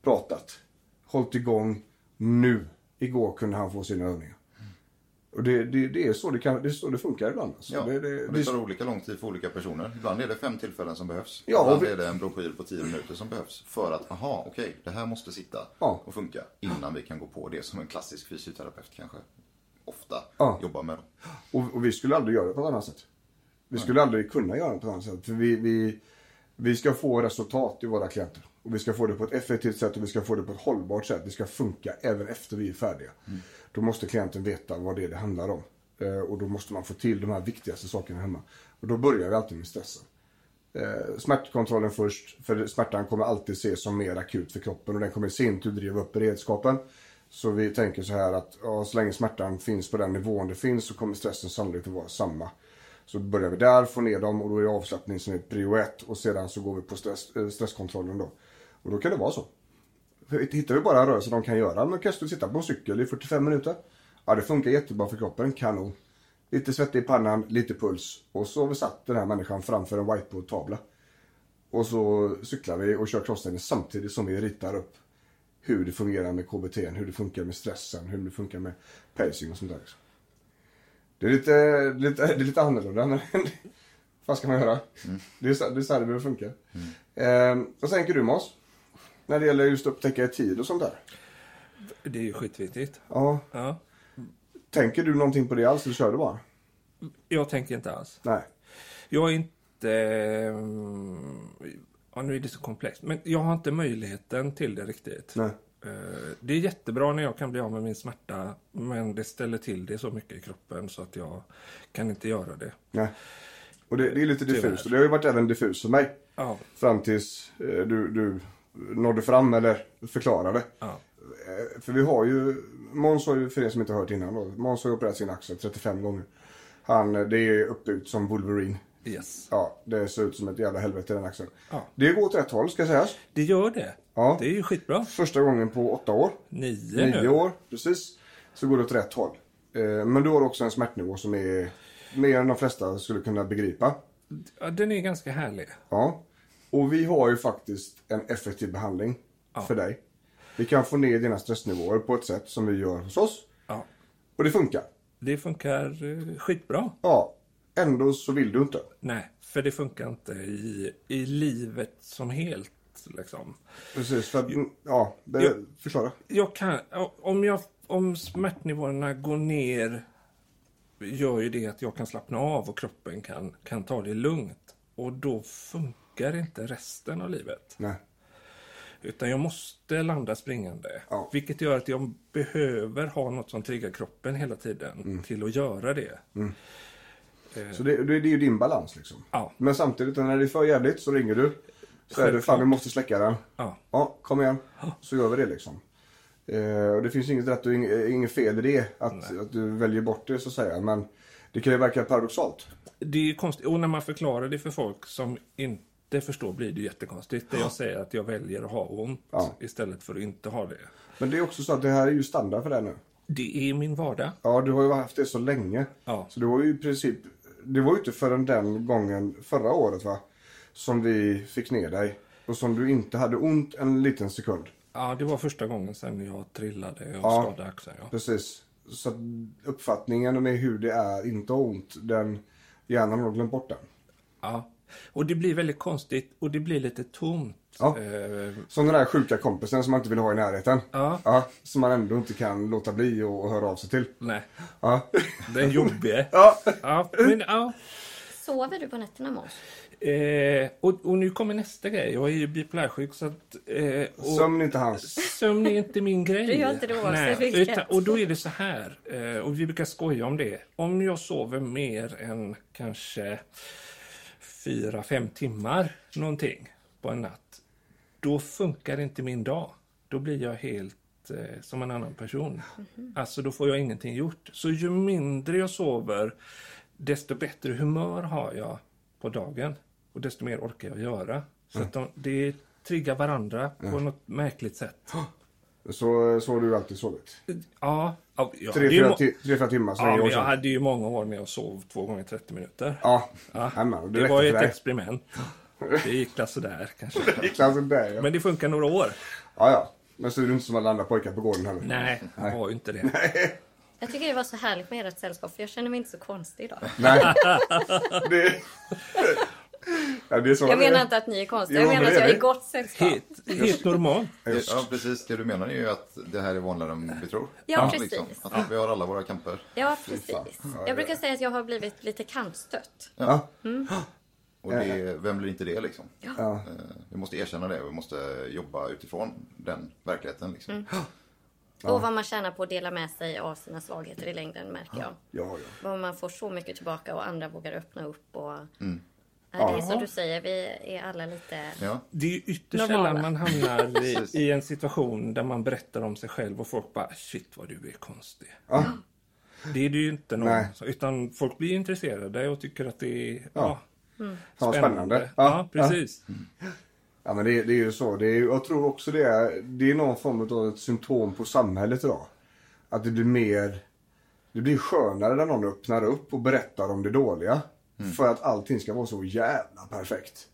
Pratat. Hållit igång. Nu, igår kunde han få sina övningar. Och det, det, det, är så det, kan, det så det funkar ibland. Alltså. Ja, det, det, och det tar olika lång tid för olika personer. Ibland är det fem tillfällen som behövs. Ja, och Ibland vi- är det en broschyr på tio minuter som behövs. För att, aha, okej, det här måste sitta Ja. och funka. Innan vi kan gå på det som en klassisk fysioterapeut kanske ofta Ja. jobbar med. Och, och vi skulle aldrig göra det på ett annat sätt. Vi skulle aldrig kunna göra det på ett annat sätt. För vi, vi, vi ska få resultat i våra klienter. Och vi ska få det på ett effektivt sätt och vi ska få det på ett hållbart sätt. Det ska funka även efter vi är färdiga. Då måste klienten veta vad det är det handlar om. Eh, och då måste man få till de här viktigaste sakerna hemma. Och då börjar vi alltid med stressen. Eh, smärtkontrollen först, för smärtan kommer alltid ses som mer akut för kroppen och den kommer i sin tur driva upp beredskapen. Så vi tänker så här att ja, så länge smärtan finns på den nivån det finns så kommer stressen sannolikt att vara samma. Så börjar vi där, får ner dem och då är avslappning som är prio ett och sedan så går vi på stress, eh, stresskontrollen då. Och då kan det vara så. Hittar vi bara en rörelse de kan göra, men kan du sitta på en cykel i 45 minuter? Ja, det funkar jättebra för kroppen, kanon. Lite svettig i pannan, lite puls och så har vi satt den här människan framför en whiteboard-tavla. Och så cyklar vi och kör crosstrainer samtidigt som vi ritar upp hur det fungerar med KBT, hur det funkar med stressen, hur det funkar med pacing och sånt där. Det är lite, lite, det är lite annorlunda men vad ska man göra? Det, är så, det är så här det behöver funka. Eh, vad tänker du Måns? När det gäller just att upptäcka tid och sånt där. Det är ju skitviktigt. Ja. Ja. Tänker du någonting på det alls eller kör du bara? Jag tänker inte alls. Nej. Jag är inte... mm, Ja, nu är det så komplext. Men jag har inte möjligheten till det riktigt. Nej. Eh, Det är jättebra när jag kan bli av med min smärta. Men det ställer till det så mycket i kroppen så att jag kan inte göra det. Nej. Och det, det är lite diffust och det har ju varit även diffust för mig. Ja. Fram tills eh, du, du nådde fram eller förklarade. Ja. Eh, För vi har ju, Måns har ju för er som inte hört innan då, Måns har ju opererat sin axel 35 gånger. Han, eh, det är uppbyggt som Wolverine. Yes. Ja, det ser ut som ett jävla helvete den axeln. Ja. Det går åt rätt håll ska sägas. Det gör det. Ja. Det är ju skitbra. Första gången på åtta år. Nio, Nio nu. år, precis. Så går det åt rätt håll. Eh, Men du har också en smärtnivå som är mer än de flesta skulle kunna begripa. Ja, den är ganska härlig. Ja. Och vi har ju faktiskt en effektiv behandling Ja. för dig. Vi kan få ner dina stressnivåer på ett sätt som vi gör hos oss. Ja. Och det funkar. Det funkar eh, skitbra. Ja. Ändå så vill du inte. Nej, för det funkar inte i, i livet som helt. Liksom. Precis, för att, ja, det, Ja. förklara. Jag kan, om, jag, om smärtnivåerna går ner gör ju det att jag kan slappna av och kroppen kan, kan ta det lugnt. Och då funkar inte resten av livet. Nej. Utan jag måste landa springande. Ja. Vilket gör att jag behöver ha något som triggar kroppen hela tiden Mm. till att göra det. Så det, det, det är ju din balans liksom. Ja. Men samtidigt när det är för jävligt så ringer du. Så är det fan vi måste släcka den. Ja. Ja, kom igen. Så gör vi det liksom. Eh, och det finns inget rätt och inget, inget fel i det. Att, att du väljer bort det så att säga. Men det kan ju verka paradoxalt. Det är konstigt. Och när man förklarar det för folk som inte förstår blir det jättekonstigt. Där jag säger att jag väljer att ha ont Ja. istället för att inte ha det. Men det är också så att det här är ju standard för dig nu. Det är min vardag. Ja, du har ju haft det så länge. Ja. Så det var ju i princip, det var ju inte förrän den gången förra året va, som vi fick ner dig. Och som du inte hade ont en liten sekund. Ja, det var första gången sen jag trillade och Ja. skadade axeln. Ja. Precis. Så att uppfattningen med hur det är inte ont, den hjärnan har glömt bort den. Ja. Och det blir väldigt konstigt och det blir lite tomt. Ja. Eh, Som den där sjuka kompisen som man inte vill ha i närheten. Ja. som man ändå inte kan låta bli och, och höra av sig till. nej, Ja. den jobbige. ja. Ja, men, ja. Sover du på nätterna Måns? Eh, och, och nu kommer nästa grej. Jag är ju bipolärsjuk så att... Eh, och, Sömn är inte hans. Sömn är inte min grej. Du gör inte det oavsett Nej, vilket. utan, Och då är det så här, eh, och vi brukar skoja om det. Om jag sover mer än kanske fyra, fem timmar någonting på en natt, då funkar inte min dag. Då blir jag helt eh, som en annan person. Alltså då får jag ingenting gjort. Så ju mindre jag sover, desto bättre humör har jag på dagen. Och desto mer orkar jag göra. Så att de, det triggar varandra på något märkligt sätt. Så, så har du alltid sovit. Ja, ja, Tre, det är fyra, ti- tre, fyra timmar så ja jag jag hade ju många år med att sov två gånger 30 minuter. Ja, Ja. Jajamän, det, det var ju ett dig. experiment. Det gick sådär kanske. Det gick alltså där ja. Men det funkar några år. ja, ja. Men så är du inte som alla andra pojkar på gården heller. Nej, det var ju inte det. Jag tycker det var så härligt med ert sällskap för jag känner mig inte så konstig idag. Nej. det... ja, det är så Jag menar inte att ni är konstiga, Jo, jag menar men att det är jag är i gott sällskap. Helt, helt normalt. Ja, precis. Det du menar är ju att det här är vanligare än vi tror. Ja, precis. Att vi har alla våra kamper. Ja, precis. Jag brukar säga att jag har blivit lite kantstött. Ja. Och det, vem blir inte det liksom? Ja. Eh, Vi måste erkänna det vi måste jobba utifrån den verkligheten. Liksom. Och vad man tjänar på att dela med sig av sina svagheter i längden märker jag. Ja, ja. Vad man får så mycket tillbaka och andra vågar öppna upp. Och... Mm. Ja, det är som du säger, vi är alla lite... Ja. Det är ju ytterst sällan man hamnar i, i en situation där man berättar om sig själv och folk bara shit vad du är konstig. Ja. Det är det ju inte någon. Nej. Utan folk blir intresserade och tycker att det är ja, Fan, vad spännande. Ja, precis. Ja men det, det är ju så. Det är, jag tror också det är, det är någon form av ett symptom på samhället idag. Att det blir mer, det blir skönare när någon öppnar upp och berättar om det dåliga. För att allting ska vara så jävla perfekt.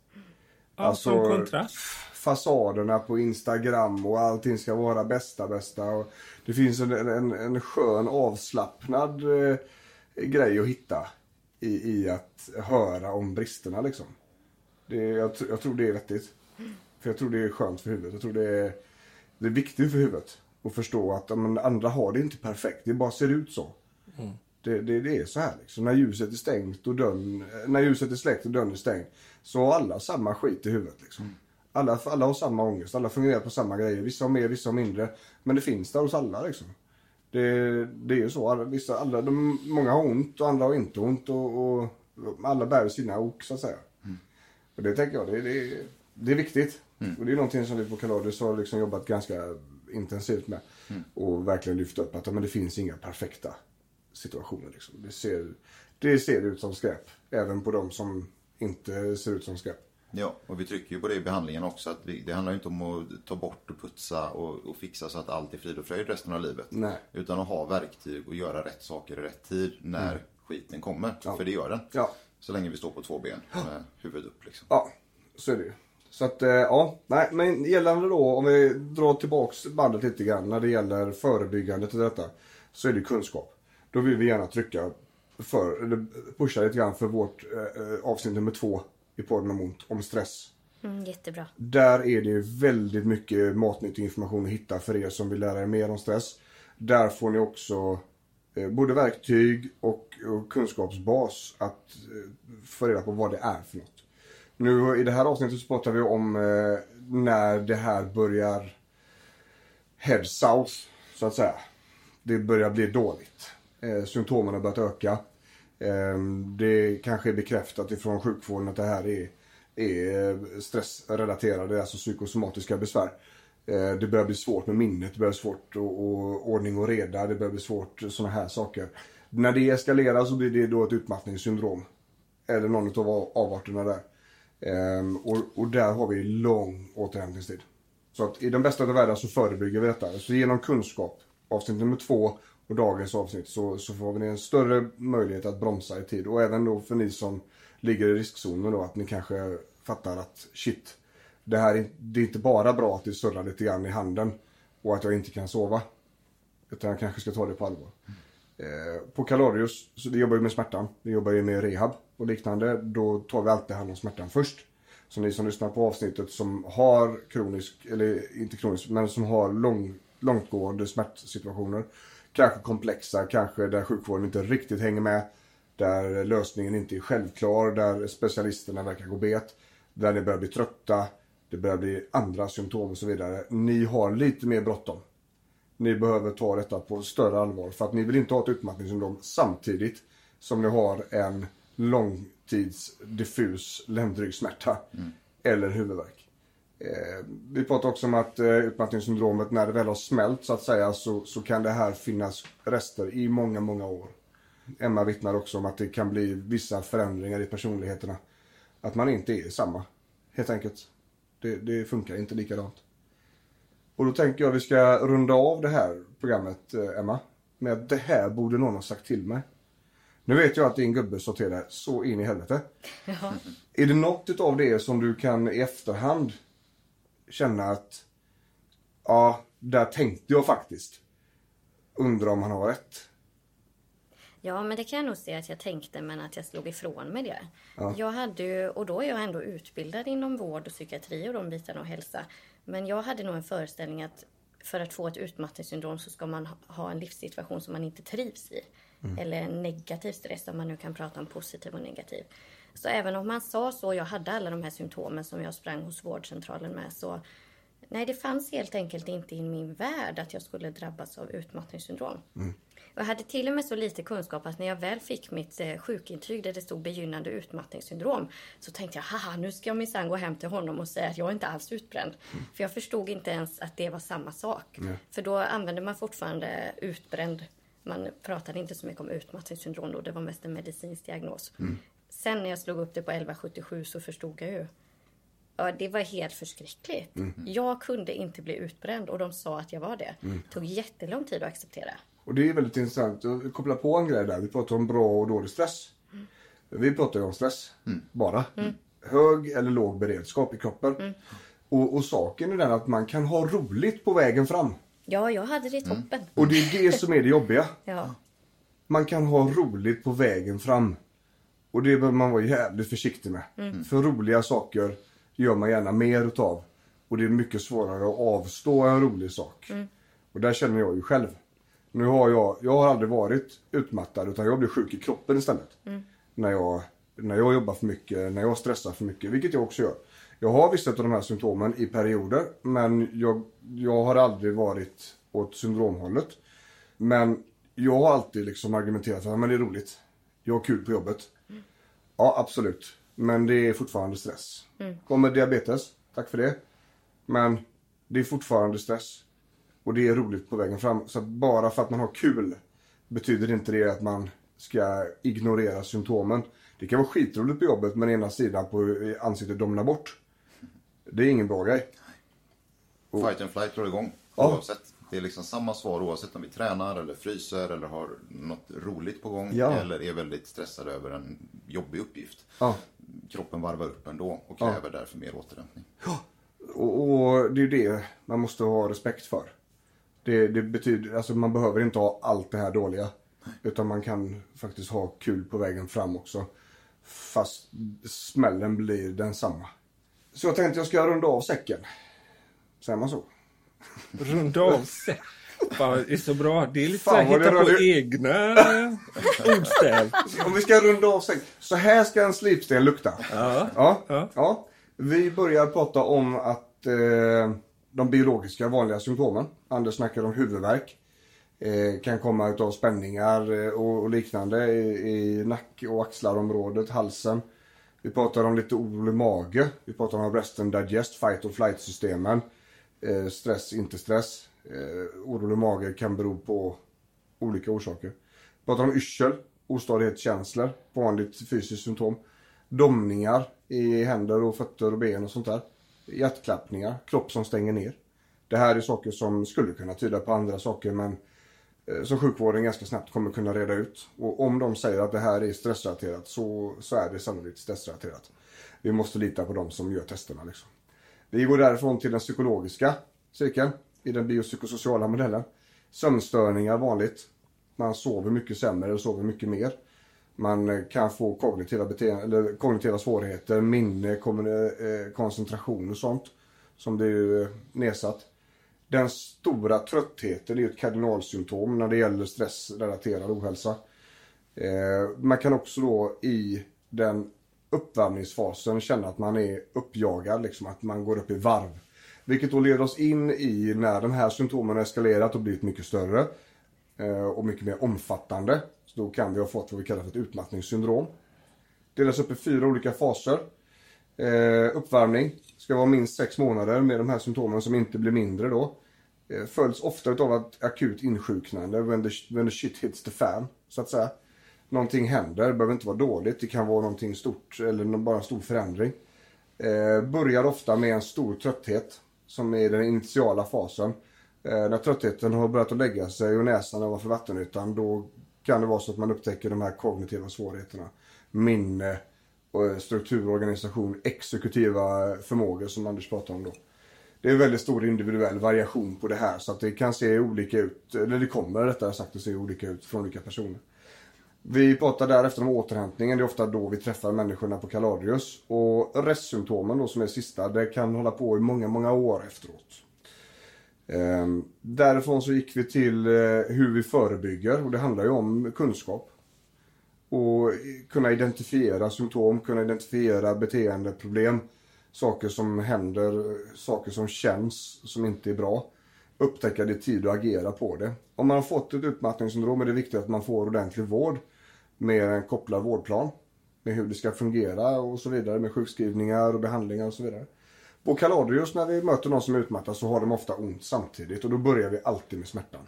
Ja, Alltså, som kontrast. Fasaderna på Instagram och allting ska vara bästa bästa. Och det finns en, en, en skön avslappnad eh, grej att hitta i, i att höra om bristerna liksom. Det, jag, jag tror det är vettigt. För jag tror det är skönt för huvudet. Jag tror det är, det är viktigt för huvudet. Att förstå att men, andra har det inte perfekt. Det bara ser ut så. Det, det, det är så här liksom. När ljuset är stängt och dörren, när ljuset är släckt och dörren är stängd. Så har alla samma skit i huvudet liksom. Alla, alla har samma ångest. Alla fungerar på samma grejer. Vissa har mer, vissa har mindre. Men det finns där hos alla liksom. Det, det är ju så. Alla, vissa, alla, de, många har ont och andra har inte ont. Och, och alla bär sina ok så att säga. Och det tänker jag, det, det, det är viktigt. Och det är någonting som vi på Kaladius har liksom jobbat ganska intensivt med. Och verkligen lyft upp att men det finns inga perfekta situationer. Liksom. Det, ser, det ser ut som skräp. Även på de som inte ser ut som skräp. Ja, och vi trycker ju på det i behandlingen också. Att vi, det handlar inte om att ta bort och putsa och, och fixa så att allt är frid och fröjd resten av livet. Nej. Utan att ha verktyg och göra rätt saker i rätt tid när skiten kommer. För det gör den. Ja. Så länge vi står på två ben med huvudet upp. Liksom. Ja, så är det ju. Så att, eh, ja. Nej, men gällande då, om vi drar tillbaks bandet lite grann när det gäller förebyggandet och detta. Så är det kunskap. Då vill vi gärna trycka för, eller pusha lite grann för vårt eh, eh, avsnitt nummer två i podden om ont, om stress. Mm, jättebra. Där är det väldigt mycket matnyttig information att hitta för er som vill lära er mer om stress. Där får ni också eh, både verktyg och, och kunskapsbas att eh, få reda på vad det är för något. Nu i det här avsnittet så pratar vi om eh, när det här börjar head south, så att säga. Det börjar bli dåligt. Eh, symptomen har börjat öka. Eh, det kanske är bekräftat ifrån sjukvården att det här är, är stressrelaterade, alltså psykosomatiska besvär. Eh, det börjar bli svårt med minnet, det börjar bli svårt och, och ordning och reda, det börjar bli svårt sådana här saker. När det eskalerar så blir det då ett utmattningssyndrom. Eller någon av avarterna där. Ehm, och, och, där har vi lång återhämtningstid. Så att i den bästa av världar så förebygger vi detta. Så genom kunskap, avsnitt nummer två och dagens avsnitt, så, så får ni en större möjlighet att bromsa i tid. Och även då för ni som ligger i riskzonen då, att ni kanske fattar att shit, det här är, det är inte bara bra att det surrar lite grann i handen och att jag inte kan sova. Utan jag kanske ska ta det på allvar. Eh, på Kalorius, så vi jobbar ju med smärtan. Vi jobbar ju med rehab och liknande. Då tar vi alltid hand om smärtan först. Så ni som lyssnar på avsnittet som har kronisk, eller inte kronisk, men som har lång, långtgående smärtsituationer. Kanske komplexa, kanske där sjukvården inte riktigt hänger med. Där lösningen inte är självklar, där specialisterna verkar gå bet. Där ni börjar bli trötta, det börjar bli andra symptom och så vidare. Ni har lite mer bråttom. Ni behöver ta detta på större allvar för att ni vill inte ha ett utmattningssyndrom samtidigt som ni har en långtids diffus ländryggsmärta mm. eller huvudvärk. Eh, vi pratar också om att eh, utmattningssyndromet när det väl har smält så att säga så, så kan det här finnas rester i många, många år. Emma vittnar också om att det kan bli vissa förändringar i personligheterna. Att man inte är samma, helt enkelt. Det, det funkar inte likadant. Och då tänker jag att vi ska runda av det här programmet, eh, Emma, med att det här borde någon ha sagt till mig. Nu vet jag att din gubbe sorterar så in i helvete. Ja. Är det något av det som du kan i efterhand känna att ja, där tänkte jag faktiskt. Undrar om han har rätt. Ja, men det kan jag nog säga att jag tänkte, men att jag slog ifrån mig det. Ja. Jag hade ju, och då är jag ändå utbildad inom vård och psykiatri och de bitarna och hälsa. Men jag hade nog en föreställning att för att få ett utmattningssyndrom så ska man ha en livssituation som man inte trivs i. Mm. Eller en negativ stress, om man nu kan prata om positiv och negativ. Så även om man sa så, jag hade alla de här symptomen som jag sprang hos vårdcentralen med, så nej, det fanns helt enkelt inte i min värld att jag skulle drabbas av utmattningssyndrom. Mm. Jag hade till och med så lite kunskap att när jag väl fick mitt eh, sjukintyg där det stod begynnande utmattningssyndrom så tänkte jag, haha, nu ska jag minsann gå hem till honom och säga att jag inte alls utbränd. Mm. För jag förstod inte ens att det var samma sak. Mm. För då använde man fortfarande utbränd. Man pratade inte så mycket om utmattningssyndrom då, det var mest en medicinsk diagnos. Mm. Sen när jag slog upp det på 1177 så förstod jag ju. Ja, det var helt förskräckligt. Mm. Jag kunde inte bli utbränd och de sa att jag var det. Det mm. tog jättelång tid att acceptera. Och det är väldigt intressant att koppla på en grej där. Vi pratar om bra och dålig stress. Mm. Vi pratar ju om stress, mm. bara. Mm. Hög eller låg beredskap i kroppen. Mm. Och, och, saken är den att man kan ha roligt på vägen fram. Ja, jag hade det toppen. Och det är det som är det jobbiga. ja. Man kan ha roligt på vägen fram. Och det behöver man vara jävligt försiktig med. Mm. För roliga saker gör man gärna mer utav. Och det är mycket svårare att avstå en rolig sak. Och där känner jag ju själv. Nu har jag, jag har aldrig varit utmattad utan jag blir sjuk i kroppen istället. Mm. När, jag, när jag jobbar för mycket, när jag stressar för mycket, vilket jag också gör. Jag har vissa av de här symptomen i perioder men jag, jag har aldrig varit åt syndromhållet. Men jag har alltid liksom argumenterat för att det är roligt. Jag har kul på jobbet. Ja, absolut. Men det är fortfarande stress. Mm. Kommer diabetes, tack för det. Men det är fortfarande stress. Och det är roligt på vägen fram. Så bara för att man har kul betyder inte det att man ska ignorera symptomen. Det kan vara skitroligt på jobbet men ena sidan på ansiktet domnar bort. Det är ingen bra grej. Och... Fight and flight drar igång. Ja. Oavsett. Det är liksom samma svar oavsett om vi tränar eller fryser eller har något roligt på gång ja. eller är väldigt stressade över en jobbig uppgift. Ja. Kroppen varvar upp ändå och kräver ja. därför mer återhämtning. Ja. Och, och det är det man måste ha respekt för. Det, det, betyder, alltså man behöver inte ha allt det här dåliga. Utan man kan faktiskt ha kul på vägen fram också. Fast smällen blir densamma. Så jag tänkte jag ska runda av säcken. Säger man så? Runda av? Fan, det är så bra. Det är lite Fan, så här, hitta på rörde- egna ordstäv. Om vi ska runda av sen. Så här ska en slipsten lukta. Ja. Ja, Ja. ja. Vi börjar prata om att eh, de biologiska vanliga symptomen. Anders snackar om huvudvärk. Eh, kan komma utav spänningar eh, och, och liknande i, i nack och axlarområdet, halsen. Vi pratar om lite orolig mage. Vi pratar om rest and digest, fight or flight systemen. Eh, stress, inte stress. Eh, orolig mage kan bero på olika orsaker. Pratar om yrsel, ostadighetskänslor, vanligt fysiskt symptom. Domningar i händer och fötter och ben och sånt där. Hjärtklappningar, kropp som stänger ner. Det här är saker som skulle kunna tyda på andra saker men eh, som sjukvården ganska snabbt kommer kunna reda ut. Och om de säger att det här är stressrelaterat så, så är det sannolikt stressrelaterat. Vi måste lita på de som gör testerna. Liksom. Vi går därifrån till den psykologiska cirkeln i den biopsykosociala modellen. Sömnstörningar vanligt. Man sover mycket sämre och sover mycket mer. Man eh, kan få kognitiva, beteende, eller kognitiva svårigheter, minne, eh, koncentration och sånt som blir eh, nedsatt. Den stora tröttheten är ett kardinalsymptom när det gäller stressrelaterad ohälsa. Man kan också då i den uppvärmningsfasen känna att man är uppjagad, liksom att man går upp i varv. Vilket då leder oss in i när de här symptomen har eskalerat och blivit mycket större eh, och mycket mer omfattande. Så då kan vi ha fått vad vi kallar för ett utmattningssyndrom. Delas upp i fyra olika faser. Eh, uppvärmning ska vara minst sex månader med de här symptomen som inte blir mindre då. Eh, följs ofta av ett akut insjuknande when the, when the shit hits the fan, så att säga. Någonting händer, det behöver inte vara dåligt, det kan vara någonting stort eller bara en stor förändring. Eh, börjar ofta med en stor trötthet som är den initiala fasen. Eh, när tröttheten har börjat att lägga sig och näsan ovanför vattenytan då kan det vara så att man upptäcker de här kognitiva svårigheterna. Minne, eh, struktur, organisation, exekutiva förmågor som Anders pratade om då. Det är väldigt stor individuell variation på det här så att det kan se olika ut, eller det kommer rättare sagt att se olika ut från olika personer. Vi pratar därefter om återhämtningen, det är ofta då vi träffar människorna på Kaladrius. Och restsymptomen då som är sista, det kan hålla på i många, många år efteråt. Ehm, därifrån så gick vi till eh, hur vi förebygger och det handlar ju om kunskap. Och kunna identifiera symptom, kunna identifiera beteendeproblem. Saker som händer, saker som känns som inte är bra. Upptäcka det i tid och agera på det. Om man har fått ett utmattningssyndrom är det viktigt att man får ordentlig vård med en kopplad vårdplan. Med hur det ska fungera och så vidare med sjukskrivningar och behandlingar och så vidare. På Kaladrius när vi möter någon som är utmattad så har de ofta ont samtidigt och då börjar vi alltid med smärtan.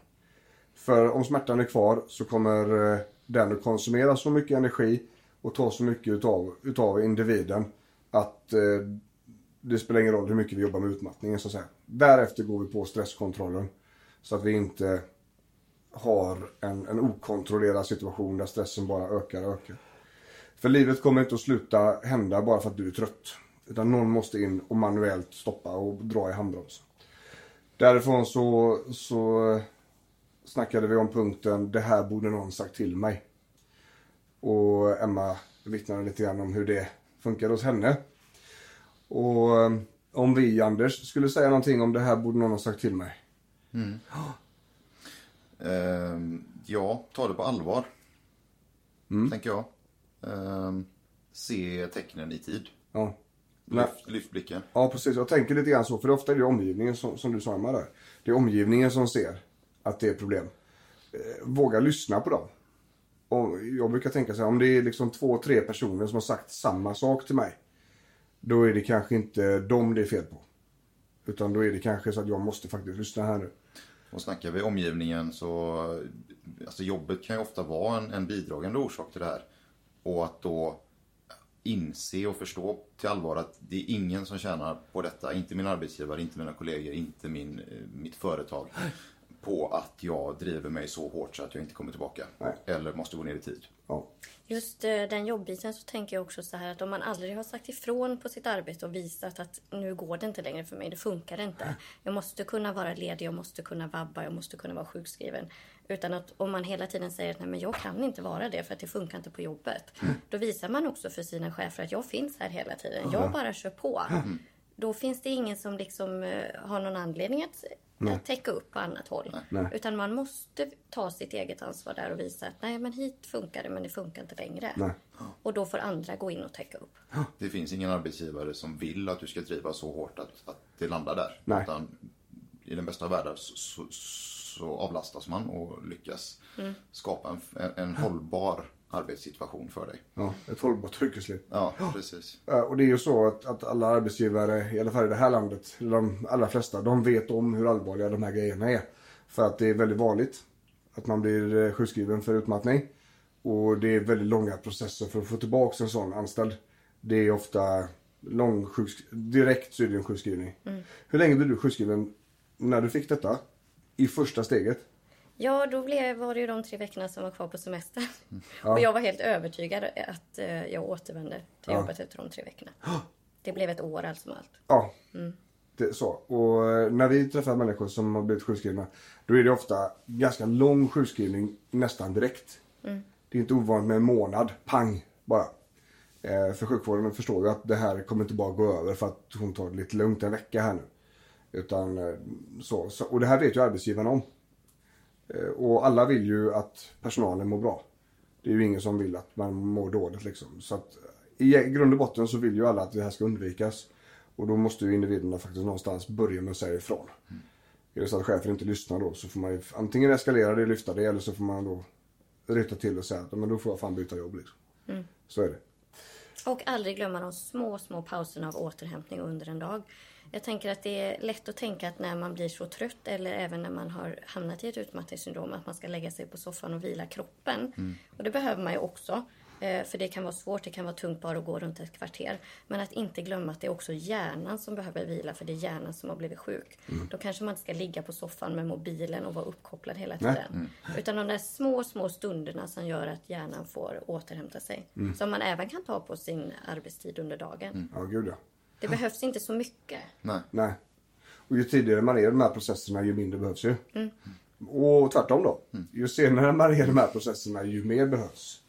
För om smärtan är kvar så kommer eh, den att konsumera så mycket energi och ta så mycket utav, utav individen att eh, det spelar ingen roll hur mycket vi jobbar med utmattningen så att säga. Därefter går vi på stresskontrollen så att vi inte har en, en okontrollerad situation där stressen bara ökar och ökar. För livet kommer inte att sluta hända bara för att du är trött. Utan någon måste in och manuellt stoppa och dra i handbromsen. Därifrån så, så snackade vi om punkten det här borde någon sagt till mig. Och Emma vittnade lite grann om hur det funkar hos henne. Och eh, om vi, Anders, skulle säga någonting om det här borde någon ha sagt till mig. Ehm, ja, ta det på allvar. Mm. Tänker jag. Ehm, se tecknen i tid. Ja. Lyft, lyft blicken. Ja, precis. Jag tänker lite grann så. För ofta är det omgivningen som, som du sa Emma där. Det är omgivningen som ser att det är problem. Eh, våga lyssna på dem. Och jag brukar tänka så här, om det är liksom två, tre personer som har sagt samma sak till mig. Då är det kanske inte dem det är fel på. Utan då är det kanske så att jag måste faktiskt lyssna här nu. Och snackar vi omgivningen så, alltså jobbet kan ju ofta vara en, en bidragande orsak till det här. Och att då inse och förstå till allvar att det är ingen som tjänar på detta. Inte min arbetsgivare, inte mina kollegor, inte min, eh, mitt företag. På att jag driver mig så hårt så att jag inte kommer tillbaka. Nej. Eller måste gå ner i tid. Ja. Just eh, den jobbiten så tänker jag också så här att om man aldrig har sagt ifrån på sitt arbete och visat att nu går det inte längre för mig, det funkar inte. Jag måste kunna vara ledig, jag måste kunna vabba, jag måste kunna vara sjukskriven. Utan att om man hela tiden säger att nej men jag kan inte vara det för att det funkar inte på jobbet. Då visar man också för sina chefer att jag finns här hela tiden, jag bara kör på. Då finns det ingen som liksom eh, har någon anledning att, att täcka upp på annat håll. Nej. Utan man måste ta sitt eget ansvar där och visa att nej men hit funkar det men det funkar inte längre. Nej. Och då får andra gå in och täcka upp. Det finns ingen arbetsgivare som vill att du ska driva så hårt att, att det landar där. Nej. Utan i den bästa av världar så, så, så avlastas man och lyckas skapa en, en, en hållbar arbetssituation för dig. Ja, ett hållbart yrkesliv. Ja, precis. Ja, Och det är ju så att, att alla arbetsgivare, i alla fall i det här landet, eller de allra flesta, de vet om hur allvarliga de här grejerna är. För att det är väldigt vanligt att man blir eh, sjukskriven för utmattning. Och det är väldigt långa processer för att få tillbaka en sån anställd. Det är ofta lång sjuksk- direkt så är det en sjukskrivning. Hur länge blev du sjukskriven när du fick detta? I första steget? Ja, då blev, var det ju de tre veckorna som var kvar på semestern. Ja. Och jag var helt övertygad att eh, jag återvände till Ja. jobbet efter de tre veckorna. Det blev ett år allt som allt. Ja, det är så. Och eh, när vi träffar människor som har blivit sjukskrivna, då är det ofta ganska lång sjukskrivning nästan direkt. Det är inte ovanligt med en månad, pang, bara. Eh, för sjukvården förstår ju att det här kommer inte bara gå över för att hon tar det lite lugnt en vecka här nu. Utan eh, så, så. Och det här vet ju arbetsgivarna om. Eh, och alla vill ju att personalen mår bra. Det är ju ingen som vill att man mår dåligt liksom. Så att i grund och botten så vill ju alla att det här ska undvikas. Och då måste ju individerna faktiskt någonstans börja med att säga ifrån. Är det så att chefen inte lyssnar då så får man ju antingen eskalera det, lyfta det eller så får man då ryta till och säga att men då får jag fan byta jobb liksom. Så är det. Och aldrig glömma de små, små pauserna av återhämtning under en dag. Jag tänker att det är lätt att tänka att när man blir så trött eller även när man har hamnat i ett utmattningssyndrom att man ska lägga sig på soffan och vila kroppen. Och det behöver man ju också. eh, För det kan vara svårt, det kan vara tungt bara att gå runt ett kvarter. Men att inte glömma att det är också hjärnan som behöver vila för det är hjärnan som har blivit sjuk. Då kanske man inte ska ligga på soffan med mobilen och vara uppkopplad hela tiden. Utan de där små, små stunderna som gör att hjärnan får återhämta sig. Som man även kan ta på sin arbetstid under dagen. Ja, gud ja. Det behövs inte så mycket. Nej. Nej. Och ju tidigare man är i de här processerna ju mindre behövs ju. Och tvärtom då. Ju senare man är i de här processerna ju mer behövs.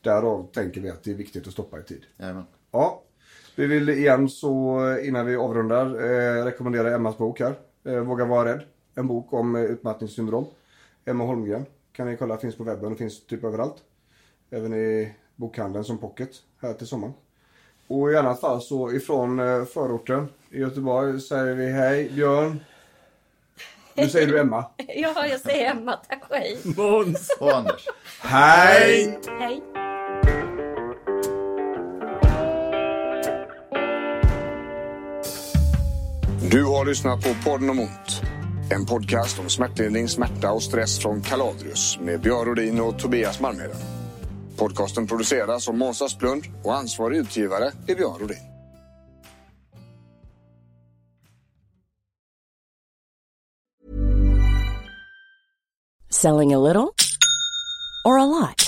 Därav tänker vi att det är viktigt att stoppa i tid. Jajamän. Ja, vi vill igen så innan vi avrundar eh, rekommendera Emmas bok här. Eh, Våga vara rädd. En bok om eh, utmattningssyndrom. Emma Holmgren. Kan ni kolla, finns på webben och finns typ överallt. Även i bokhandeln som pocket här till sommaren. Och i annat fall så ifrån eh, förorten i Göteborg säger vi hej Björn. Nu säger du Emma. Ja, jag säger Emma, tack och hej. Måns! Och Anders. Hej! Hej. Du har lyssnat på podden om ont. En podcast om smärtlindring, smärta och stress från Kaladrius med Björn Rodin och Tobias Malmheden. Podcasten produceras av Måns Asplund och ansvarig utgivare är Björn Rodin. Selling a little or a lot?